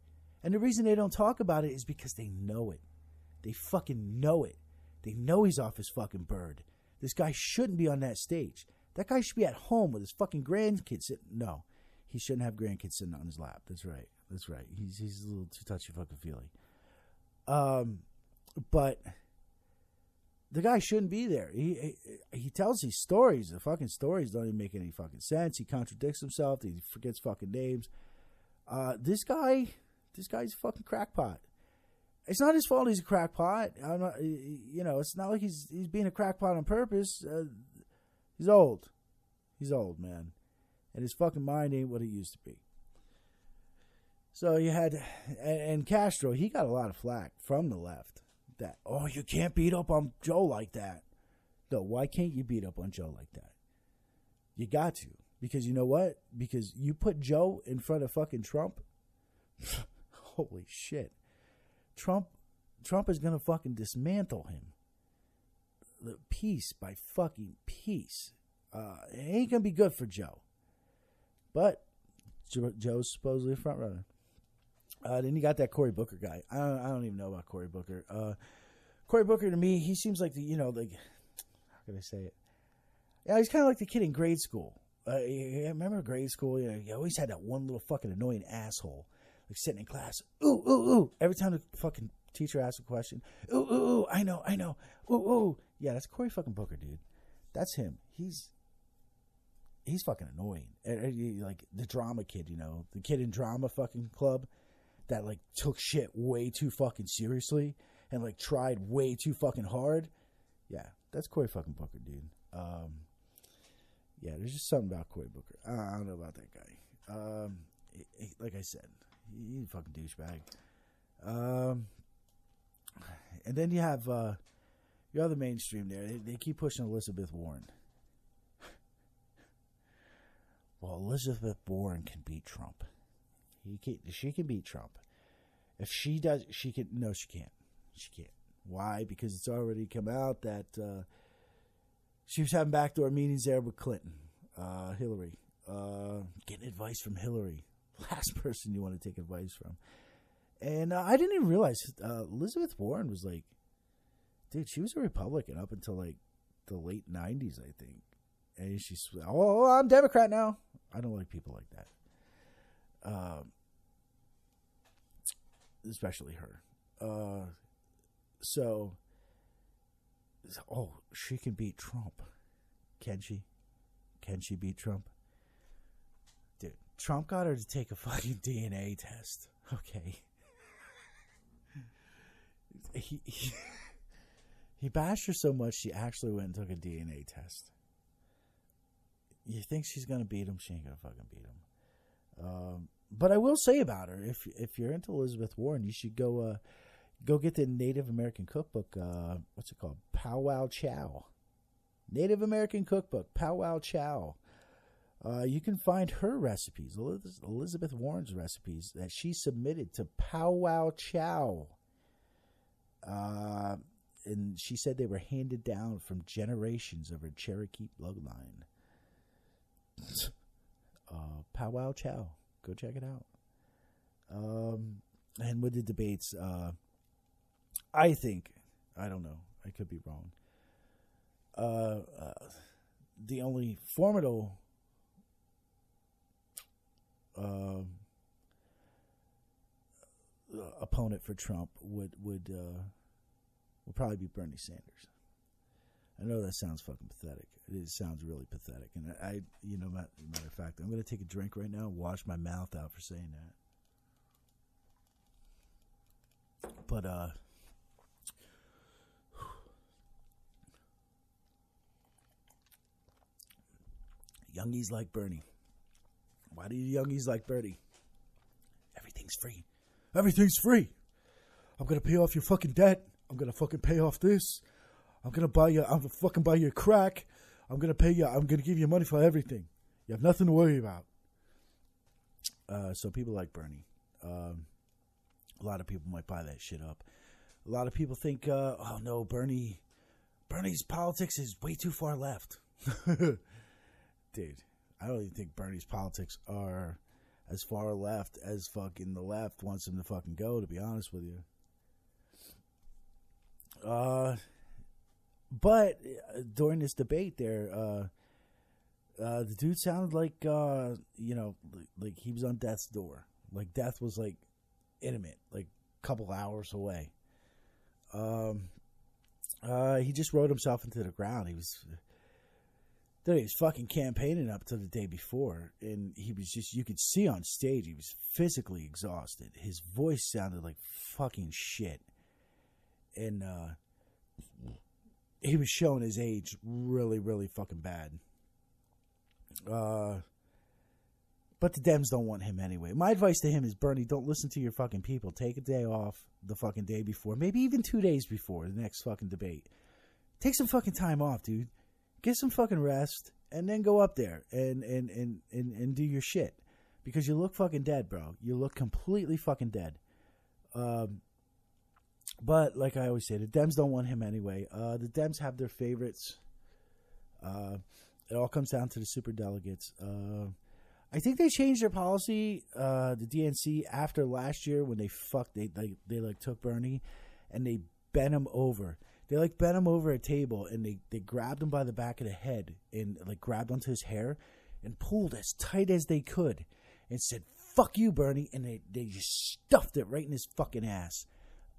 And the reason they don't talk about it is because they know it. They fucking know it. They know he's off his fucking bird. This guy shouldn't be on that stage. That guy should be at home with his fucking grandkids. No, he shouldn't have grandkids sitting on his lap. That's right. That's right. He's he's a little too touchy fucking feely. Um, but the guy shouldn't be there. He, he he tells these stories. The fucking stories don't even make any fucking sense. He contradicts himself. He forgets fucking names. Uh, this guy, this guy's a fucking crackpot. It's not his fault. He's a crackpot. I'm not, you know, it's not like he's he's being a crackpot on purpose. Uh, He's old. He's old, man. And his fucking mind ain't what it used to be. So you had, and, and Castro, he got a lot of flack from the left. That, oh, you can't beat up on Joe like that. No, why can't you beat up on Joe like that? You got to. Because you know what? Because you put Joe in front of fucking Trump. Holy shit. Trump Trump is gonna fucking dismantle him piece by fucking piece. Uh, it ain't gonna be good for Joe. But Joe's supposedly a front runner. Uh, then you got that Cory Booker guy. I don't, I don't even know about Cory Booker. Uh, Cory Booker to me, he seems like the you know like how can I say it? Yeah, he's kind of like the kid in grade school. Uh, you remember grade school? You, know, you always had that one little fucking annoying asshole, like sitting in class. Ooh, ooh, ooh! Every time the fucking teacher asks a question, ooh, ooh, ooh! I know, I know. Ooh, ooh! Yeah, that's Cory fucking Booker, dude. That's him. He's he's fucking annoying. Like the drama kid, you know, the kid in drama fucking club that like took shit way too fucking seriously and like tried way too fucking hard. Yeah, that's Cory fucking Booker, dude. Um, yeah, there's just something about Cory Booker. I, don't know about that guy. Um, he- he- like I said, he- he's a fucking douchebag. Um, and then you have uh, your other mainstream there. They, they keep pushing Elizabeth Warren. Well, Elizabeth Warren can beat Trump. He can, she can beat Trump. If she does, she can. No, she can't. She can't. Why? Because it's already come out that uh, she was having backdoor meetings there with Clinton, uh, Hillary, uh, getting advice from Hillary. Last person you want to take advice from. And uh, I didn't even realize uh, Elizabeth Warren was like, dude, she was a Republican up until like the late '90s, I think. And she's, oh, I'm Democrat now. I don't like people like that. Um, especially her. Uh, so, oh, she can beat Trump. Can she? Can she beat Trump? Dude, Trump got her to take a fucking DNA test. Okay. he, he, he bashed her so much she actually went and took a DNA test. You think she's gonna beat him? She ain't gonna fucking beat him. Um, but I will say about her, if if you're into Elizabeth Warren, you should go uh, go get the Native American cookbook. Uh, what's it called? Pow Wow Chow. Native American cookbook. Pow Wow Chow. Uh, you can find her recipes, Elizabeth Warren's recipes that she submitted to Pow Wow Chow. Uh, and she said they were handed down from generations of her Cherokee bloodline. Uh, Pow Wow Chow. Go check it out. Um, and with the debates, uh, I think, I don't know, I could be wrong. Uh, uh, the only formidable uh, opponent for Trump would would uh, would probably be Bernie Sanders. I know that sounds fucking pathetic. It sounds really pathetic, and I, you know, matter, matter of fact, I'm going to take a drink right now, and wash my mouth out for saying that. But uh, youngies like Bernie. Why do you youngies like Bernie? Everything's free. Everything's free. I'm gonna pay off your fucking debt. I'm gonna fucking pay off this. I'm gonna buy you. I'm gonna fucking buy you a crack. I'm gonna pay you. I'm gonna give you money for everything. You have nothing to worry about. Uh, so people like Bernie. Um, a lot of people might buy that shit up. A lot of people think, uh, oh no, Bernie, Bernie's politics is way too far left. Dude, I don't even think Bernie's politics are as far left as fucking the left wants him to fucking go. To be honest with you. Uh, but uh, during this debate, there, uh, uh, the dude sounded like, uh, you know, like, he was on death's door. Like death was like intimate, like a couple hours away. Um, uh, he just rode himself into the ground. He was, dude, he was fucking campaigning up to the day before, and he was just, you could see on stage, he was physically exhausted. His voice sounded like fucking shit. And, uh, he was showing his age really, really fucking bad. Uh, but the Dems don't want him anyway. My advice to him is Bernie, don't listen to your fucking people. Take a day off the fucking day before, maybe even two days before the next fucking debate. Take some fucking time off, dude. Get some fucking rest, and then go up there and and and and, and do your shit because you look fucking dead, bro. You look completely fucking dead. Um, but like I always say, the Dems don't want him anyway. Uh, the Dems have their favorites. Uh, it all comes down to the super delegates. Uh, I think they changed their policy, uh, the DNC, after last year when they fucked they like they like took Bernie and they bent him over. They like bent him over a table and they they grabbed him by the back of the head and like grabbed onto his hair and pulled as tight as they could and said "fuck you, Bernie," and they they just stuffed it right in his fucking ass.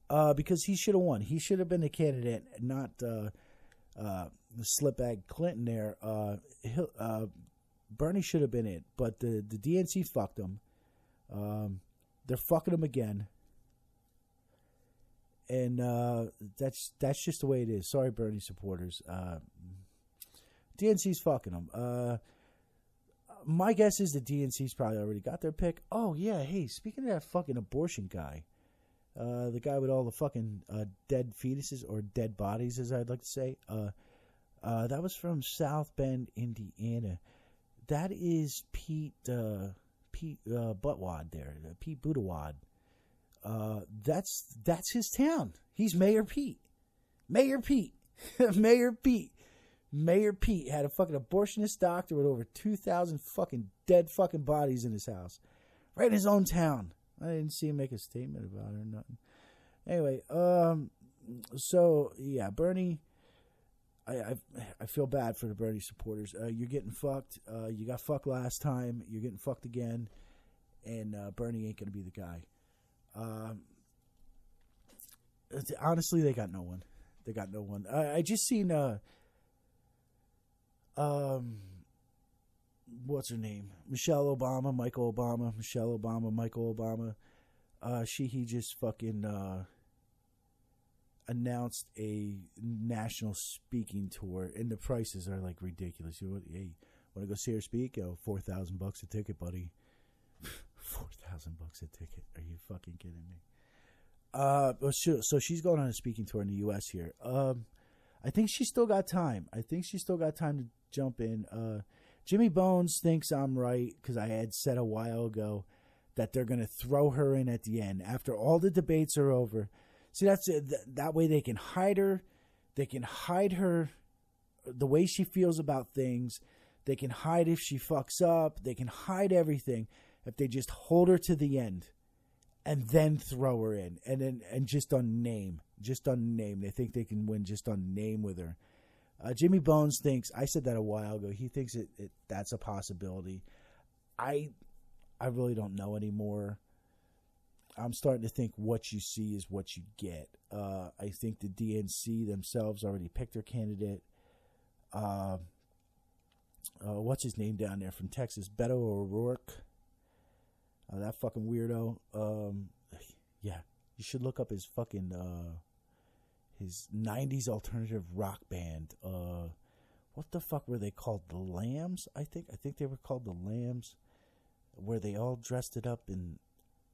Uh, because he should have won. He should have been the candidate, not uh, uh, slipbag Clinton. There, uh, uh, Bernie should have been it, but the the DNC fucked him. Um, they're fucking him again, and uh, that's that's just the way it is. Sorry, Bernie supporters. Uh, DNC's fucking him. Uh, my guess is the DNC's probably already got their pick. Oh yeah, hey, speaking of that fucking abortion guy, uh, the guy with all the fucking uh, dead fetuses or dead bodies, as I'd like to say. Uh, uh, that was from South Bend, Indiana. That is Pete uh, Pete uh, Buttwad there, Pete. Uh, that's that's his town. He's Mayor Pete. Mayor Pete. Mayor Pete. Mayor Pete had a fucking abortionist doctor with over two thousand fucking dead fucking bodies in his house, right in his own town. I didn't see him make a statement about it or nothing. Anyway, um, so yeah, Bernie. I, I I feel bad for the Bernie supporters. Uh, you're getting fucked. Uh, you got fucked last time. You're getting fucked again, and uh, Bernie ain't gonna be the guy. Um, honestly, they got no one. They got no one. I, I just seen uh, um, what's her name? Michelle Obama, Michael Obama, Michelle Obama, Michael Obama. Uh, she he just fucking uh, announced a national speaking tour, and the prices are like ridiculous. You hey, want to go see her speak? Oh, four thousand bucks a ticket, buddy. four thousand bucks a ticket? Are you fucking kidding me? Uh, so she's going on a speaking tour in the U.S. here. Um, I think she's still got time. I think she's still got time to jump in. Uh, Jimmy Bones thinks I'm right because I had said a while ago that they're going to throw her in at the end after all the debates are over. See, that's it. Th- that way they can hide her. They can hide her, the way she feels about things. They can hide if she fucks up. They can hide everything if they just hold her to the end and then throw her in and then and just on name just on name they think they can win just on name with her uh, jimmy bones thinks i said that a while ago he thinks it, it that's a possibility. I i really don't know anymore. I'm starting to think what you see is what you get. Uh, i think the dnc themselves already picked their candidate. Uh, uh, what's his name down there from texas? Beto o'rourke? Uh, that fucking weirdo. Um, yeah, you should look up his fucking uh, his '90s alternative rock band. Uh, what the fuck were they called? The Lambs, I think. I think they were called the Lambs, where they all dressed it up in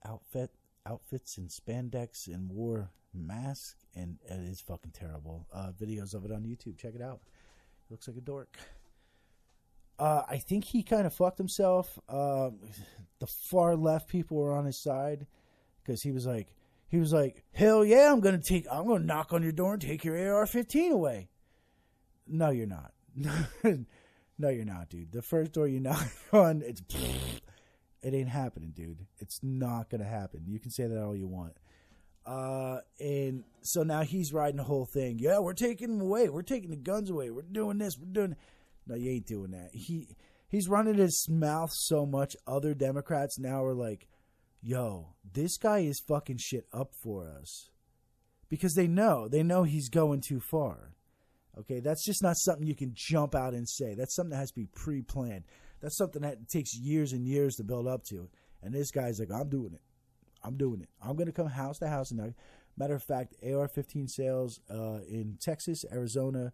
outfit outfits and spandex and wore masks, and it is fucking terrible. Uh, videos of it on YouTube. Check it out. looks like a dork. Uh, I think he kind of fucked himself. Uh, the far left people were on his side because he was like, he was like, hell yeah, I'm gonna take, I'm gonna knock on your door and take your AR-15 away. No, you're not. no, you're not, dude. The first door you knock on, it's, it ain't happening, dude. It's not gonna happen. You can say that all you want. Uh, and so now he's riding the whole thing. Yeah, we're taking them away. We're taking the guns away. We're doing this. We're doing. No, you ain't doing that. He he's running his mouth so much. Other Democrats now are like, "Yo, this guy is fucking shit up for us," because they know they know he's going too far. Okay, that's just not something you can jump out and say. That's something that has to be pre-planned. That's something that takes years and years to build up to. And this guy's like, "I'm doing it. I'm doing it. I'm going to come house to house." And matter of fact, AR-15 sales uh, in Texas, Arizona,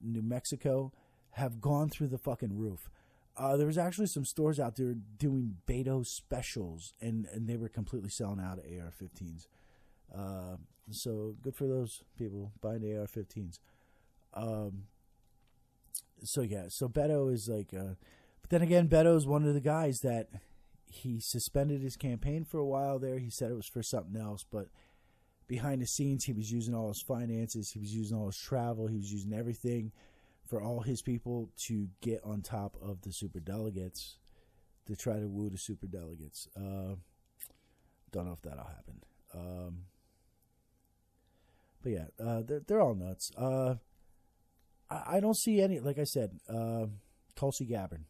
New Mexico have gone through the fucking roof. Uh, there was actually some stores out there doing Beto specials, and, and they were completely selling out of AR-15s. Uh, so good for those people buying AR-15s. Um, so yeah, so Beto is like, uh, but then again, Beto is one of the guys that he suspended his campaign for a while there. He said it was for something else, but behind the scenes, he was using all his finances, he was using all his travel, he was using everything for all his people to get on top of the super delegates to try to woo the super delegates. Uh, don't know if that'll happen. Um, but yeah, uh, they're they're all nuts. Uh, I, I don't see any. Like I said, uh, Tulsi Gabbard.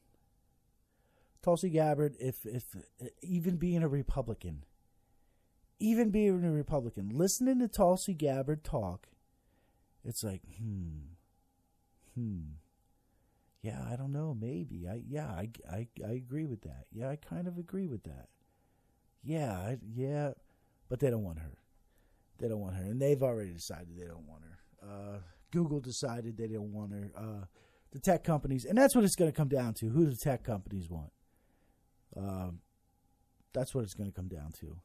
Tulsi Gabbard, if if even being a Republican, even being a Republican, listening to Tulsi Gabbard talk, it's like, hmm, hmm, yeah, I don't know, maybe, I yeah, I I, I agree with that. Yeah, I kind of agree with that. Yeah, I, yeah, but they don't want her. They don't want her, and they've already decided they don't want her. Uh, Google decided they don't want her. Uh, the tech companies, and that's what it's going to come down to: who the tech companies want. Um, that's what it's going to come down to.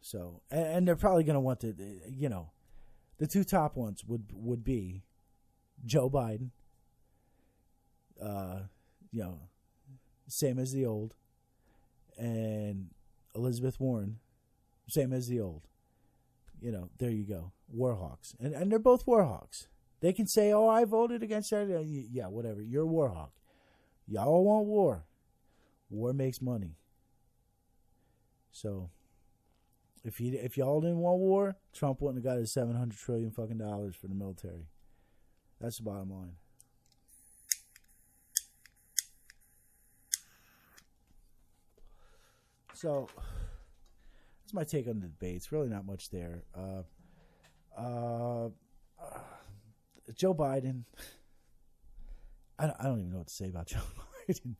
So, and, and they're probably going to want to, you know, the two top ones would would be Joe Biden, uh, you know, same as the old, and Elizabeth Warren, same as the old. You know, there you go, Warhawks, and and they're both Warhawks. They can say, "Oh, I voted against that." Yeah, whatever. You're a Warhawk. Y'all want war. War makes money. So, if he if y'all didn't want war, Trump wouldn't have got his seven hundred trillion fucking dollars for the military. That's the bottom line. So that's my take on the debates. Really, not much there. Uh, uh, uh, Joe Biden. I don't, I don't even know what to say about Joe Biden.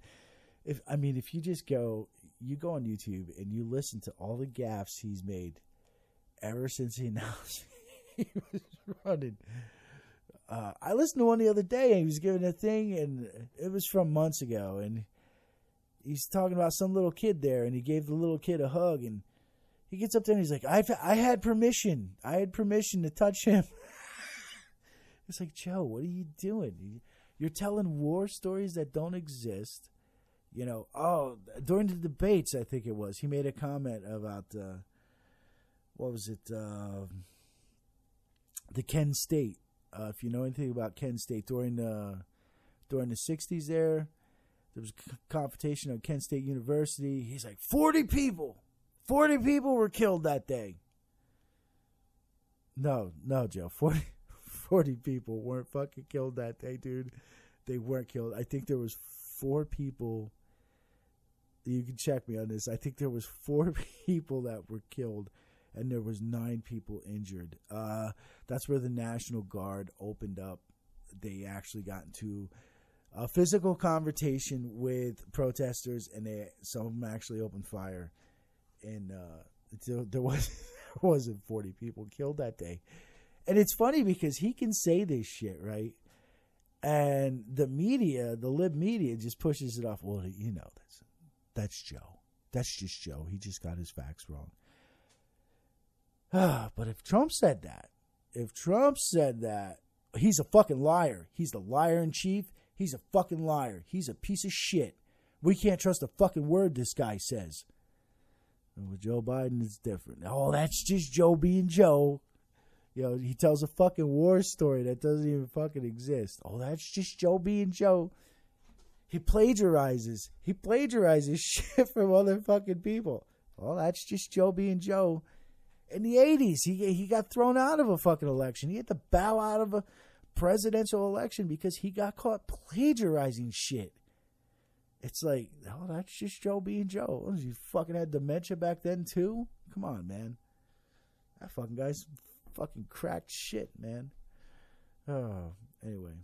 If I mean, if you just go, you go on YouTube and you listen to all the gaffes he's made ever since he announced he was running. Uh, I listened to one the other day and he was giving a thing, and it was from months ago, and he's talking about some little kid there, and he gave the little kid a hug, and he gets up there and he's like, "I I had permission, I had permission to touch him." it's like Joe, what are you doing? You're telling war stories that don't exist. You know, oh, during the debates, I think it was, he made a comment about uh, what was it, uh, the Kent State. Uh, if you know anything about Kent State during the during the '60s, there there was a confrontation at Kent State University. He's like, 40 people, 40 people were killed that day. No, no, Joe, 40, 40 people weren't fucking killed that day, dude. They weren't killed. I think there was four people. You can check me on this. I think there was four people that were killed and there was nine people injured. Uh, that's where the National Guard opened up. They actually got into a physical confrontation with protesters, and they some of them actually opened fire. And uh, there was there wasn't forty people killed that day. And it's funny because he can say this shit right, and the media, the lib media, just pushes it off. Well, you know that's that's Joe. That's just Joe. He just got his facts wrong. But if Trump said that, if Trump said that, he's a fucking liar. He's the liar in chief. He's a fucking liar. He's a piece of shit. We can't trust a fucking word this guy says. And with Joe Biden, it's different. Oh, that's just Joe being Joe. You know, he tells a fucking war story that doesn't even fucking exist. Oh, that's just Joe being Joe. He plagiarizes. He plagiarizes shit from other fucking people. Oh, that's just Joe being Joe in the 80s. He he got thrown out of a fucking election. He had to bow out of a presidential election because he got caught plagiarizing shit. It's like, oh, that's just Joe being Joe. He fucking had dementia back then too. Come on, man. That fucking guy's fucking cracked shit, man. Oh, anyway.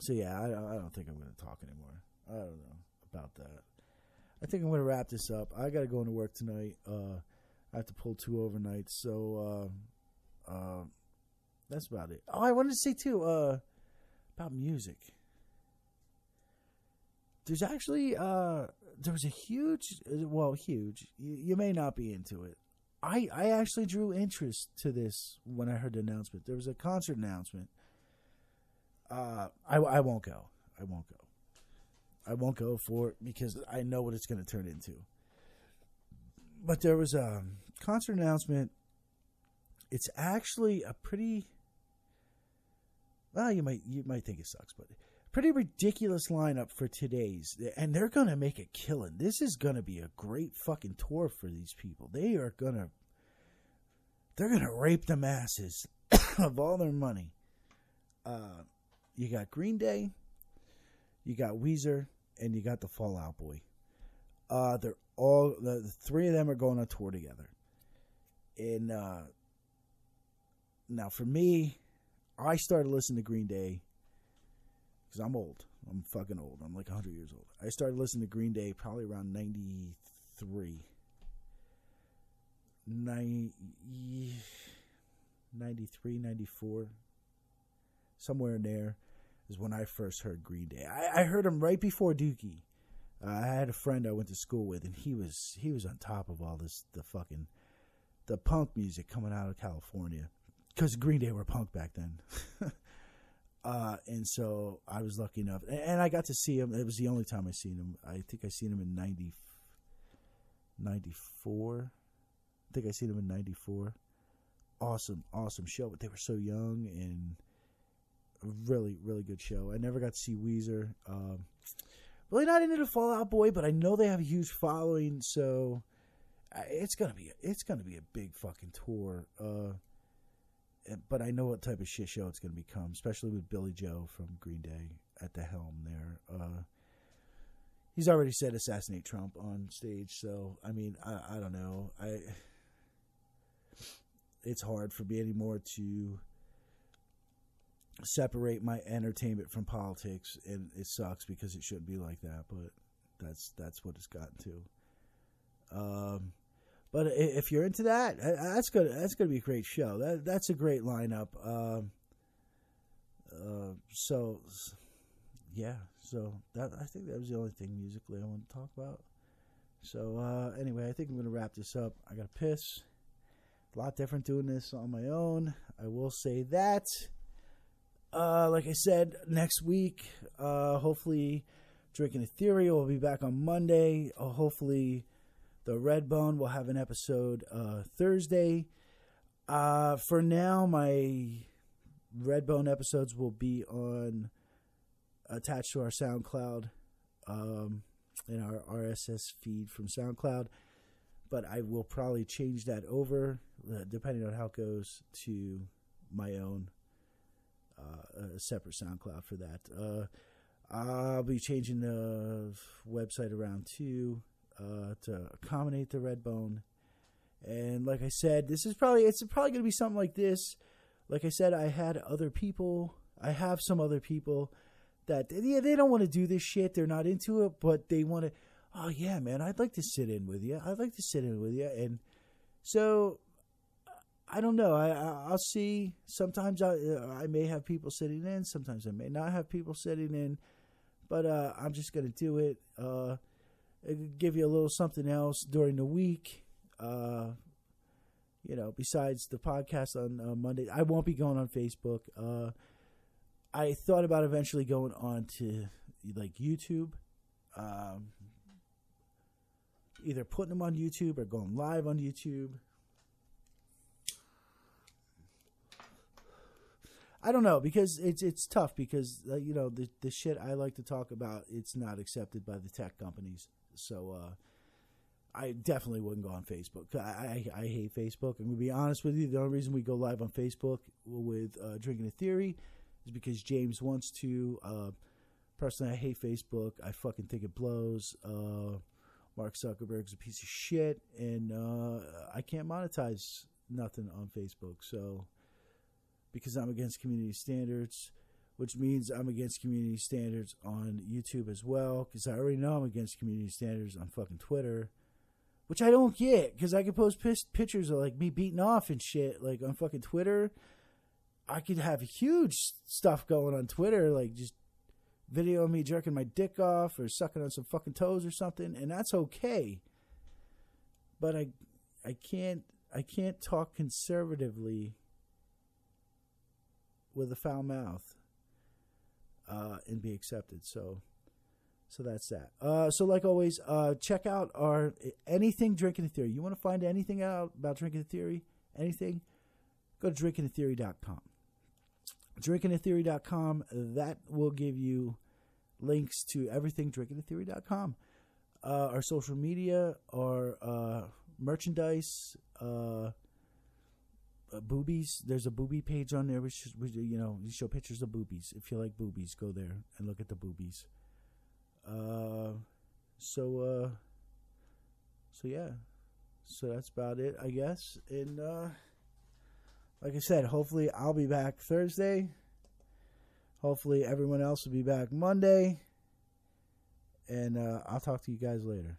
So yeah, I, I don't think I'm going to talk anymore. I don't know about that. I think I'm going to wrap this up. I got to go into work tonight. Uh, I have to pull two overnights. So, uh, uh, that's about it. Oh, I wanted to say too, uh, about music. There's actually, uh, there was a huge, well, huge. You, you may not be into it. I, I actually drew interest to this when I heard the announcement. There was a concert announcement. Uh, I, I won't go. I won't go. I won't go for it because I know what it's going to turn into but there was a concert announcement. It's actually a pretty well, you might you might think it sucks, but pretty ridiculous lineup for today's, and they're gonna make a killing. This is gonna be a great fucking tour for these people. They are gonna, they're gonna rape the masses of all their money. Uh, you got Green Day, you got Weezer, and you got the Fall Out Boy. Uh, they're all the, the three of them are going on tour together. And uh, now for me, I started listening to Green Day because I'm old. I'm fucking old. I'm like 100 years old. I started listening to Green Day probably around 93. 90, 93, 94. Somewhere in there is when I first heard Green Day. I, I heard them right before Dookie. I had a friend I went to school with, and he was he was on top of all this the fucking the punk music coming out of California because Green Day were punk back then. uh, and so I was lucky enough, and I got to see him. It was the only time I seen him. I think I seen him in 90, 94. I think I seen him in '94. Awesome, awesome show. But they were so young and really, really good show. I never got to see Weezer. Um, really not into the Fall Out Boy, but I know they have a huge following, so it's gonna be it's gonna be a big fucking tour. Uh, but I know what type of shit show it's gonna become, especially with Billie Joe from Green Day at the helm there. Uh, he's already said assassinate Trump on stage, so I mean, I, I don't know. I it's hard for me anymore to separate my entertainment from politics, and it sucks because it shouldn't be like that, but that's that's what it's gotten to. Um, but if you're into that, that's good. That's to be a great show. That that's a great lineup. Um, uh, so, yeah. So that I think that was the only thing musically I want to talk about. So uh, anyway, I think I'm to wrap this up. I got to piss. A lot different doing this on my own. I will say that. Uh, like I said, next week, uh, hopefully, Drinking a Theory will be back on Monday. Uh, hopefully, the Redbone will have an episode uh, Thursday. Uh, for now, my Redbone episodes will be on attached to our SoundCloud um, in our RSS feed from SoundCloud. But I will probably change that over, uh, depending on how it goes, to my own a separate SoundCloud for that. Uh, I'll be changing the website around too uh, to accommodate the Redbone. And like I said, this is probably it's probably going to be something like this. Like I said, I had other people. I have some other people that yeah they don't want to do this shit. They're not into it, but they want to. Oh yeah, man, I'd like to sit in with you. I'd like to sit in with you, and so I don't know. I, I will see. Sometimes I I may have people sitting in. Sometimes I may not have people sitting in. But uh, I'm just gonna do it. Uh, give you a little something else during the week. Uh, you know, besides the podcast on uh, Monday, I won't be going on Facebook. Uh, I thought about eventually going on to like YouTube. Um, either putting them on YouTube or going live on YouTube. I don't know because it's it's tough because uh, you know the the shit I like to talk about it's not accepted by the tech companies. So uh, I definitely wouldn't go on Facebook. I, I, I hate Facebook. I'm gonna be honest with you. The only reason we go live on Facebook with uh, Drinking a Theory is because James wants to. Uh, personally, I hate Facebook. I fucking think it blows. Uh, Mark Zuckerberg's a piece of shit, and uh, I can't monetize nothing on Facebook. So because I'm against community standards, which means I'm against community standards on YouTube as well, because I already know I'm against community standards on fucking Twitter, which I don't get, because I can post pictures of like me beating off and shit, like on fucking Twitter. I could have huge stuff going on Twitter, like just video of me jerking my dick off or sucking on some fucking toes or something, and that's okay. But I, I can't, I can't talk conservatively with a foul mouth uh, and be accepted. So, so that's that. Uh, so, like always, uh, check out our anything drinking theory. You want to find anything out about drinking theory? Anything? Go to drinkingatheory.com. Drinkingatheory.com. That will give you links to everything drinkingtheory.com. Uh, our social media, our uh, merchandise, uh, boobies. There's a booby page on there, which which, you know you show pictures of boobies. If you like boobies, go there and look at the boobies. Uh, so uh, so yeah, so that's about it, I guess. And uh, like I said, hopefully I'll be back Thursday. Hopefully everyone else will be back Monday. And uh, I'll talk to you guys later.